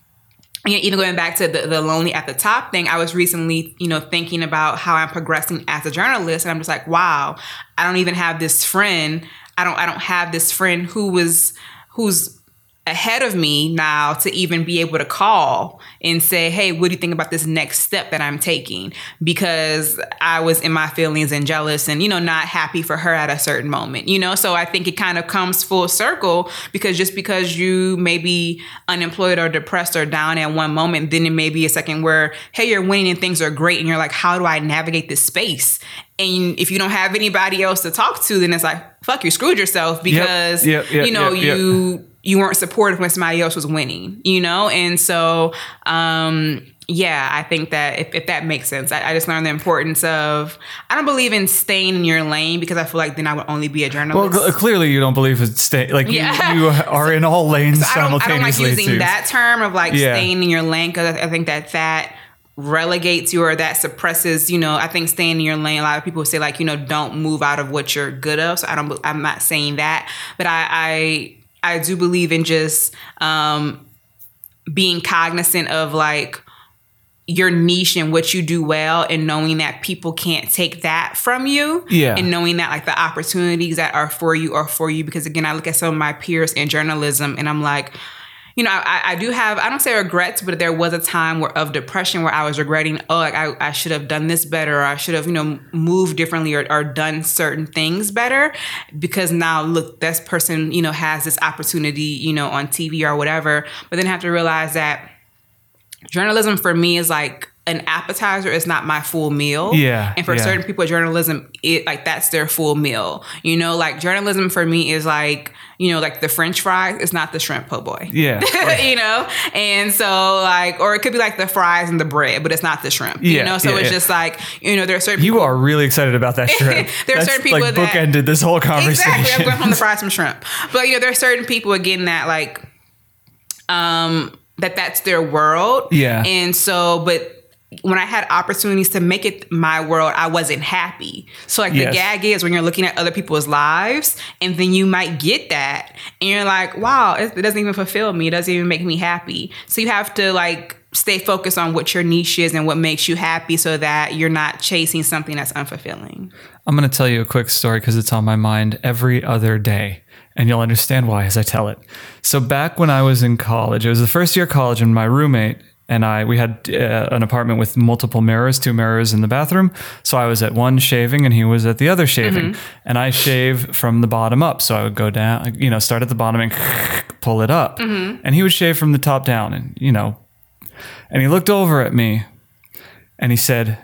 you know, even going back to the, the lonely at the top thing, I was recently, you know, thinking about how I'm progressing as a journalist, and I'm just like, wow, I don't even have this friend. I don't, I don't have this friend who was, who's ahead of me now to even be able to call and say, hey, what do you think about this next step that I'm taking? Because I was in my feelings and jealous and, you know, not happy for her at a certain moment, you know? So I think it kind of comes full circle because just because you may be unemployed or depressed or down at one moment, then it may be a second where, hey, you're winning and things are great. And you're like, how do I navigate this space? And if you don't have anybody else to talk to, then it's like, fuck, you screwed yourself because,
yep, yep,
you know,
yep, yep.
you you weren't supportive when somebody else was winning, you know? And so, um, yeah, I think that if, if that makes sense, I, I just learned the importance of, I don't believe in staying in your lane because I feel like then I would only be a
Well,
journalist.
cl- clearly you don't believe in stay like you-
Yeah.
you, are in all lanes
I don't, I don't like using
too.
that term of like
Yeah.
staying in your lane because I, I think that that relegates you or that suppresses you know i think staying in your lane a lot of people say like you know don't move out of what you're good of so i don't i'm not saying that but i i i do believe in just um being cognizant of like your niche and what you do well and knowing that people can't take that from you
Yeah.
and knowing that like the opportunities that are for you are for you because again i look at some of my peers in journalism and i'm like you know i, I do have i don't say regrets but there was a time where of depression where i was regretting oh like i, I should have done this better or i should have you know moved differently or, or done certain things better. Because now look this person you know has this opportunity you know on tv or whatever. But then have to realize that journalism for me is like an appetizer is not my full meal
Yeah,
and for
yeah.
certain people journalism it like that's their full meal you know like journalism for me is like you know like the french fries it's not the shrimp po' boy
Yeah.
you know and so like or it could be like the fries and the bread but it's not the shrimp you
Yeah,
know so
yeah,
it's
yeah.
just like you know there are certain
You are really excited about that shrimp.
There are certain people
like
that-
bookended this whole conversation.
Exactly. I'm going home to fry some shrimp. But you know, there are certain people again that like um that that's their world.
Yeah.
And so but when I had opportunities to make it my world, I wasn't happy. So like
Yes.
the gag is when you're looking at other people's lives and then you might get that and you're like, wow, it, it doesn't even fulfill me. It doesn't even make me happy. So you have to like stay focused on what your niche is and what makes you happy so that you're not chasing something that's unfulfilling.
I'm going to tell you a quick story because it's on my mind every other day. And you'll understand why as I tell it. So, back when I was in college, it was the first year of college, and my roommate and I, we had uh, an apartment with multiple mirrors, two mirrors in the bathroom. So, I was at one shaving and he was at the other shaving. And I shave from the bottom up. So, I would go down, you know, start at the bottom and pull it up. And he would shave from the top down. And, you know, and he looked over at me and he said,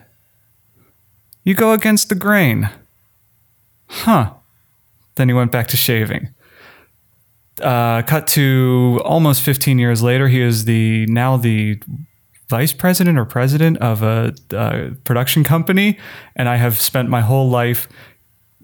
You go against the grain. Huh. Then he went back to shaving. Uh, cut to almost 15 years later, he is the now the vice president or president of a, uh production company, and I have spent my whole life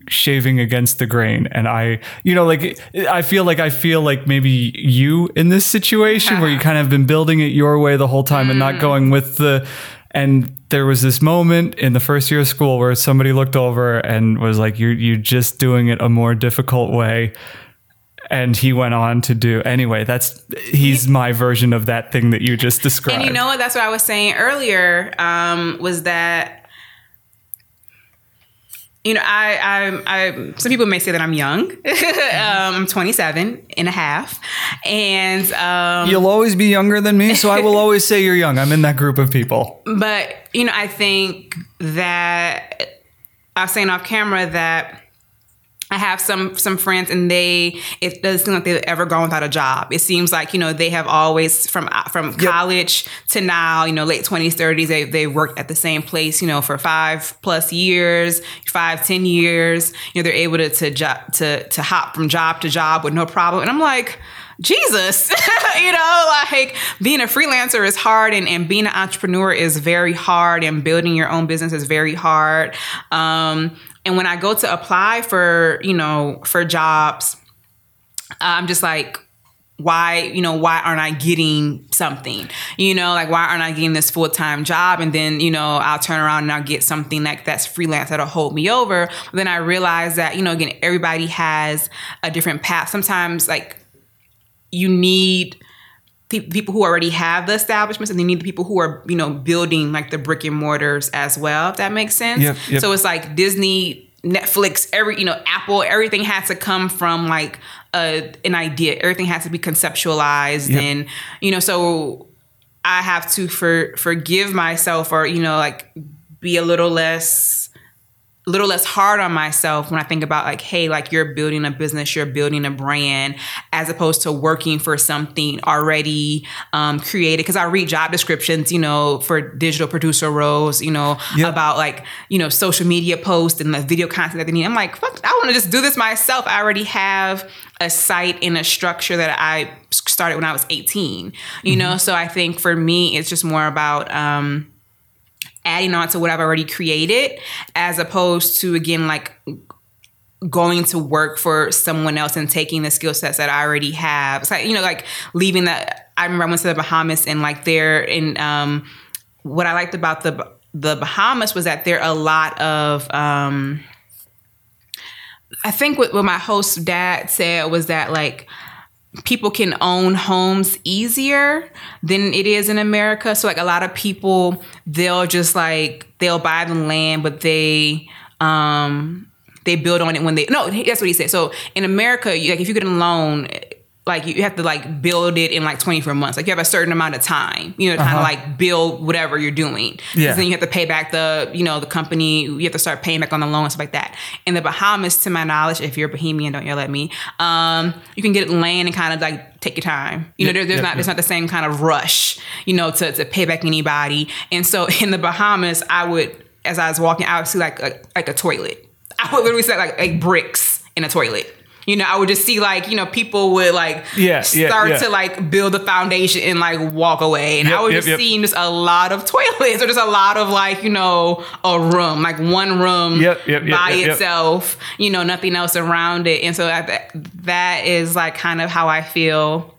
shaving against the grain and i you know like i feel like i feel like maybe you in this situation where you kind of been building it your way the whole time and not going with the And there was this moment in the first year of school where somebody looked over and was like, "You're you're just doing it a more difficult way." And he went on to do anyway. That's he's my version of that thing that you just described.
And you know what? That's what I was saying earlier. Um, was that you know, I, I, I, some people may say that I'm young. um, I'm 27 and a half. And um,
you'll always be younger than me. So I will always say you're young. I'm in that group of people.
But, you know, I think that I was saying off camera that I have some some friends, and they it doesn't seem like they've ever gone without a job. It seems like you know they have always from from yep. college to now, you know, late twenties, thirties, they they worked at the same place, you know, for five plus years, five ten years. You know, they're able to to to to hop from job to job with no problem. And I'm like. Jesus, you know, like being a freelancer is hard and, and being an entrepreneur is very hard and building your own business is very hard. Um, and when I go to apply for, you know, for jobs, I'm just like, why, you know, why aren't I getting something? You know, like why aren't I getting this full time job? And then, you know, I'll turn around and I'll get something like that's freelance that'll hold me over. But then I realize that, you know, again, everybody has a different path. Sometimes like you need people who already have the establishments and they need the people who are you know building like the brick and mortars as well if that makes sense yep, yep. so it's like disney netflix every you know apple everything has to come from like a, an idea everything has to be conceptualized yep. and you know so i have to for forgive myself or you know like be a little less little less hard on myself when I think about like, hey, like you're building a business, you're building a brand, as opposed to working for something already um, created. Because I read job descriptions, you know, for digital producer roles, you know, yep. about like you know social media posts and the video content that they need. I'm like, fuck, I want to just do this myself. I already have a site and a structure that I started when I was 18. You mm-hmm. know, so I think for me, it's just more about. Um, adding on to what I've already created as opposed to again like going to work for someone else and taking the skill sets that I already have. It's like, you know, like leaving that I remember I went to the Bahamas and like there and um what I liked about the the Bahamas was that there are a lot of um I think what, what my host dad said was that like people can own homes easier than it is in America. So like a lot of people, they'll just like they'll buy the land, but they um they build on it when they no that's what he said. So in America, like if you get a loan, like you have to like build it in like 24 months. Like you have a certain amount of time, you know, kind of uh-huh. like build whatever you're doing. Yeah. Then you have to pay back the, you know, the company, you have to start paying back on the loan and stuff like that. In the Bahamas, to my knowledge, if you're Bahamian, don't yell at me, um, you can get land and kind of like take your time. You know, there, there's not there's not the same kind of rush, you know, to, to pay back anybody. And so in the Bahamas, I would, as I was walking, I would see like a, like a toilet. I would literally say like, like bricks in a toilet you know, I would just see like, you know, people would like yeah, start yeah, yeah. to like build a foundation and like walk away. And yep, I was yep, just yep. seeing just a lot of toilets or just a lot of like, you know, a room, like one room by itself, you know, nothing else around it. And so that, that is like kind of how I feel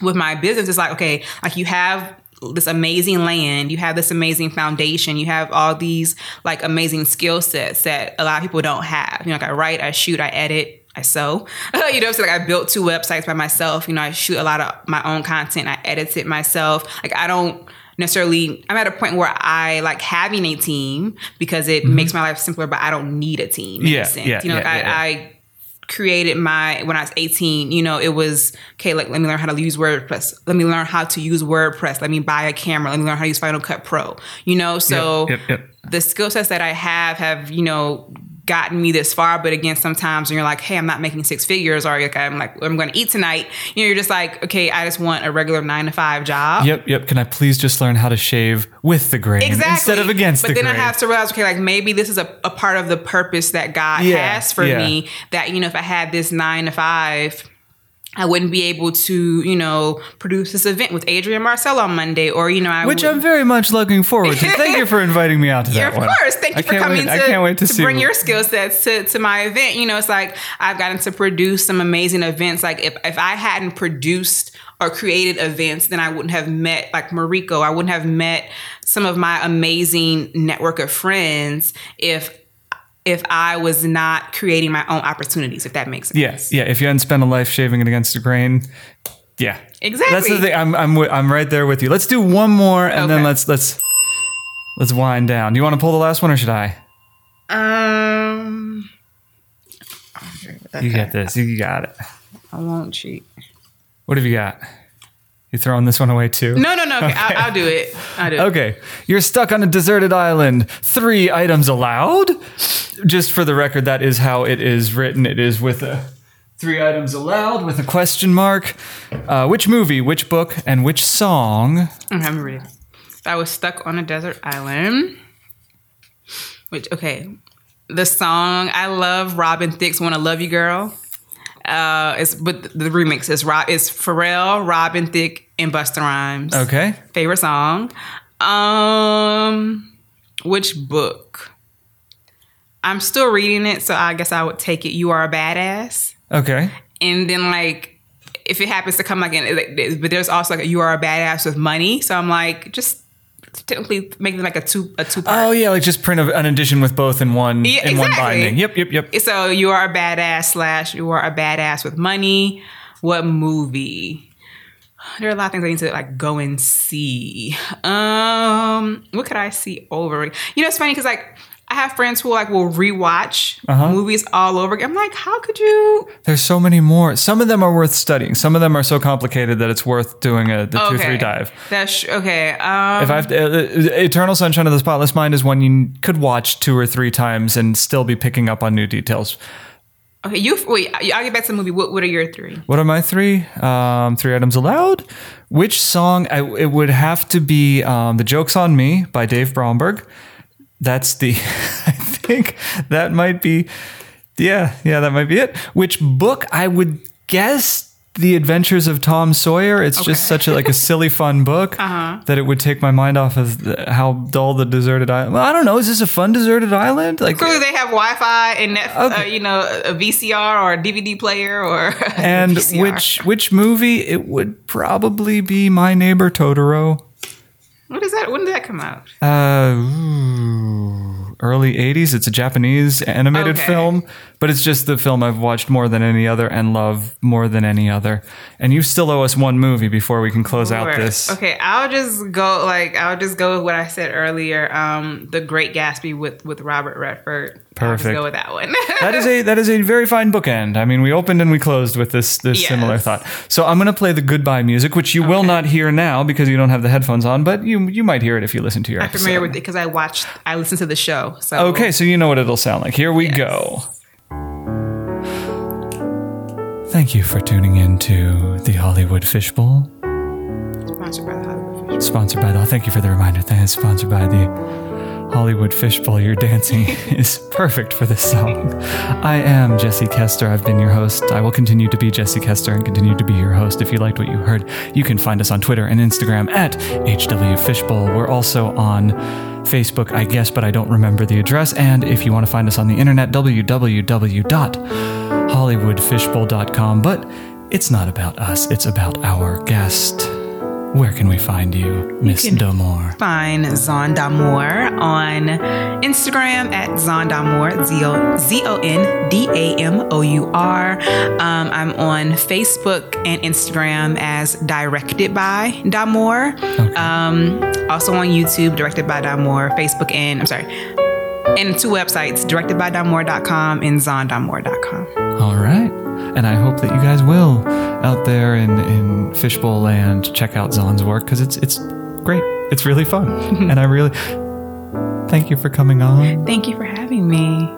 with my business. It's like, okay, like you have this amazing land, you have this amazing foundation, you have all these like amazing skill sets that a lot of people don't have. You know, like I write, I shoot, I edit, I sew. you know, so like I built two websites by myself. You know, I shoot a lot of my own content. I edit it myself. Like I don't necessarily I'm at a point where I like having a team because it mm-hmm. makes my life simpler, but I don't need a team. Yeah, yeah, you know, yeah, like yeah, I, I created my when I was 18, you know, it was okay, like let me learn how to use WordPress. Let me learn how to use WordPress. Let me buy a camera. Let me learn how to use Final Cut Pro. You know, so yep, yep, yep. the skill sets that I have have, you know, gotten me this far. But again, sometimes when you're like, hey, I'm not making six figures, or like I'm like, I'm going to eat tonight. You know, you're just like, okay, I just want a regular nine to five job.
Yep, yep. Can I please just learn how to shave with the grain exactly. instead of against
but
the
grain?
But
then I have to realize, okay, like maybe this is a, a part of the purpose that God yeah, has for yeah. me. That you know, if I had this nine to five I wouldn't be able to, you know, produce this event with Adrian Marcel on Monday, or you know, I
which
would...
I'm very much looking forward to. Thank you for inviting me out to that.
Of one. course, thank you for coming
wait,
to,
I can't wait to, to
bring your skill sets to, to my event. You know, it's like I've gotten to produce some amazing events. Like if if I hadn't produced or created events, then I wouldn't have met like Mariko. I wouldn't have met some of my amazing network of friends if if I was not creating my own opportunities, if that makes sense.
Yes, yeah. If you hadn't spent a life shaving it against the grain, yeah,
Exactly.
That's the thing. I'm I'm I'm right there with you. Let's do one more, and then let's let's let's wind down. Do you want to pull the last one, or should I?
Um,
You get this. You got it.
I won't cheat.
What have you got? You throwing this one away too?
No, no, no. Okay, I'll, I'll do it. I'll do it.
Okay, you're stuck on a deserted island. Three items allowed. Just for the record, that is how it is written. It is with a three items allowed with a question mark. Uh, which movie, which book, and which song?
Okay, I'm ready. I was stuck on a desert island. Which okay, the song I love Robin Thicke's "Wanna Love You Girl." Uh, it's but the remix is Rob is Pharrell, Robin Thicke, and Busta Rhymes.
Okay.
Favorite song. Um, which book? I'm still reading it, so I guess I would take it. You are a badass
Okay.
and then like if it happens to come like in like, but there's also like you are a badass with money so i'm like just technically make them like a two a two part
Oh yeah, like just print a- an edition with both in one
Yeah,
in one binding. Yep, yep, yep.
so you are a badass slash you are a badass with money what movie there are a lot of things I need to like go and see. Um, what could I see over? You know, it's funny because like I have friends who like will rewatch
Uh-huh.
movies all over again. I'm like, how could you?
There's so many more. Some of them are worth studying. Some of them are so complicated that it's worth doing a the two three dive.
That's okay. Um,
If I've uh, Eternal Sunshine of the Spotless Mind is one you could watch two or three times and still be picking up on new details.
Okay, you wait. I'll get back to the movie. What What are your three?
What are my three? Um, three items allowed. Which song? I, it would have to be um, "The Joke's on Me" by Dave Bromberg. That's the. I think that might be. Yeah, yeah, that might be it. Which book? I would guess The Adventures of Tom Sawyer. It's just such a like a silly fun book that it would take my mind off of the, how dull the deserted island. Well, I don't know. Is this a fun deserted island? Like
Clearly, they have Wi-Fi and Netflix, uh,
Okay.
you know, a VCR or a DVD player or
and which which movie? It would probably be My Neighbor Totoro.
What is that? When did that come out?
Uh, ooh, early 80s. It's a Japanese animated
Okay.
film, but it's just the film I've watched more than any other and love more than any other. And you still owe us one movie before we can close out this.
Okay, I'll just go like I'll just go with what I said earlier. Um, The Great Gatsby with with Robert Redford. I'll just
Perfect.
go with that one.
That is a that is a very fine bookend. I mean, we opened and we closed with this this
Yes.
similar thought. So I'm going to play the goodbye music, which you will not hear now because you don't have the headphones on, but you you might hear it if you listen to your
I'm
episode.
familiar with it because I watched. I listened to the show. So
Okay, so you know what it'll sound like. Here we
Yes.
go. Thank you for tuning in to the Hollywood Fishbowl,
Sponsored by the Hollywood Fish.
sponsored by the. Thank you for the reminder. Thanks, sponsored by the Hollywood Fishbowl. Your dancing is perfect for this song. I am Jesse Kester. I've been your host. I will continue to be Jesse Kester and continue to be your host. If you liked what you heard, you can find us on Twitter and Instagram at HW Fishbowl. We're also on Facebook, I guess, but I don't remember the address. And if you want to find us on the internet, www.hollywoodfishbowl.com. But it's not about us, it's about our guest. Where can we find you, Miss D'Amour?
Find Zon D'Amour on Instagram at Zon D'Amour, Z O N D A M O U R. Um, I'm on Facebook and Instagram as Directed by D'Amour. Um, also on YouTube, Directed by D'Amour, Facebook and, I'm sorry, and two websites, directedbydamour.com and zondamour.com.
All right. And I hope that you guys will out there in, in Fishbowl land check out Zon's work because it's it's great. It's really fun. and I really thank you for coming on.
Thank you for having me.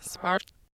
Smart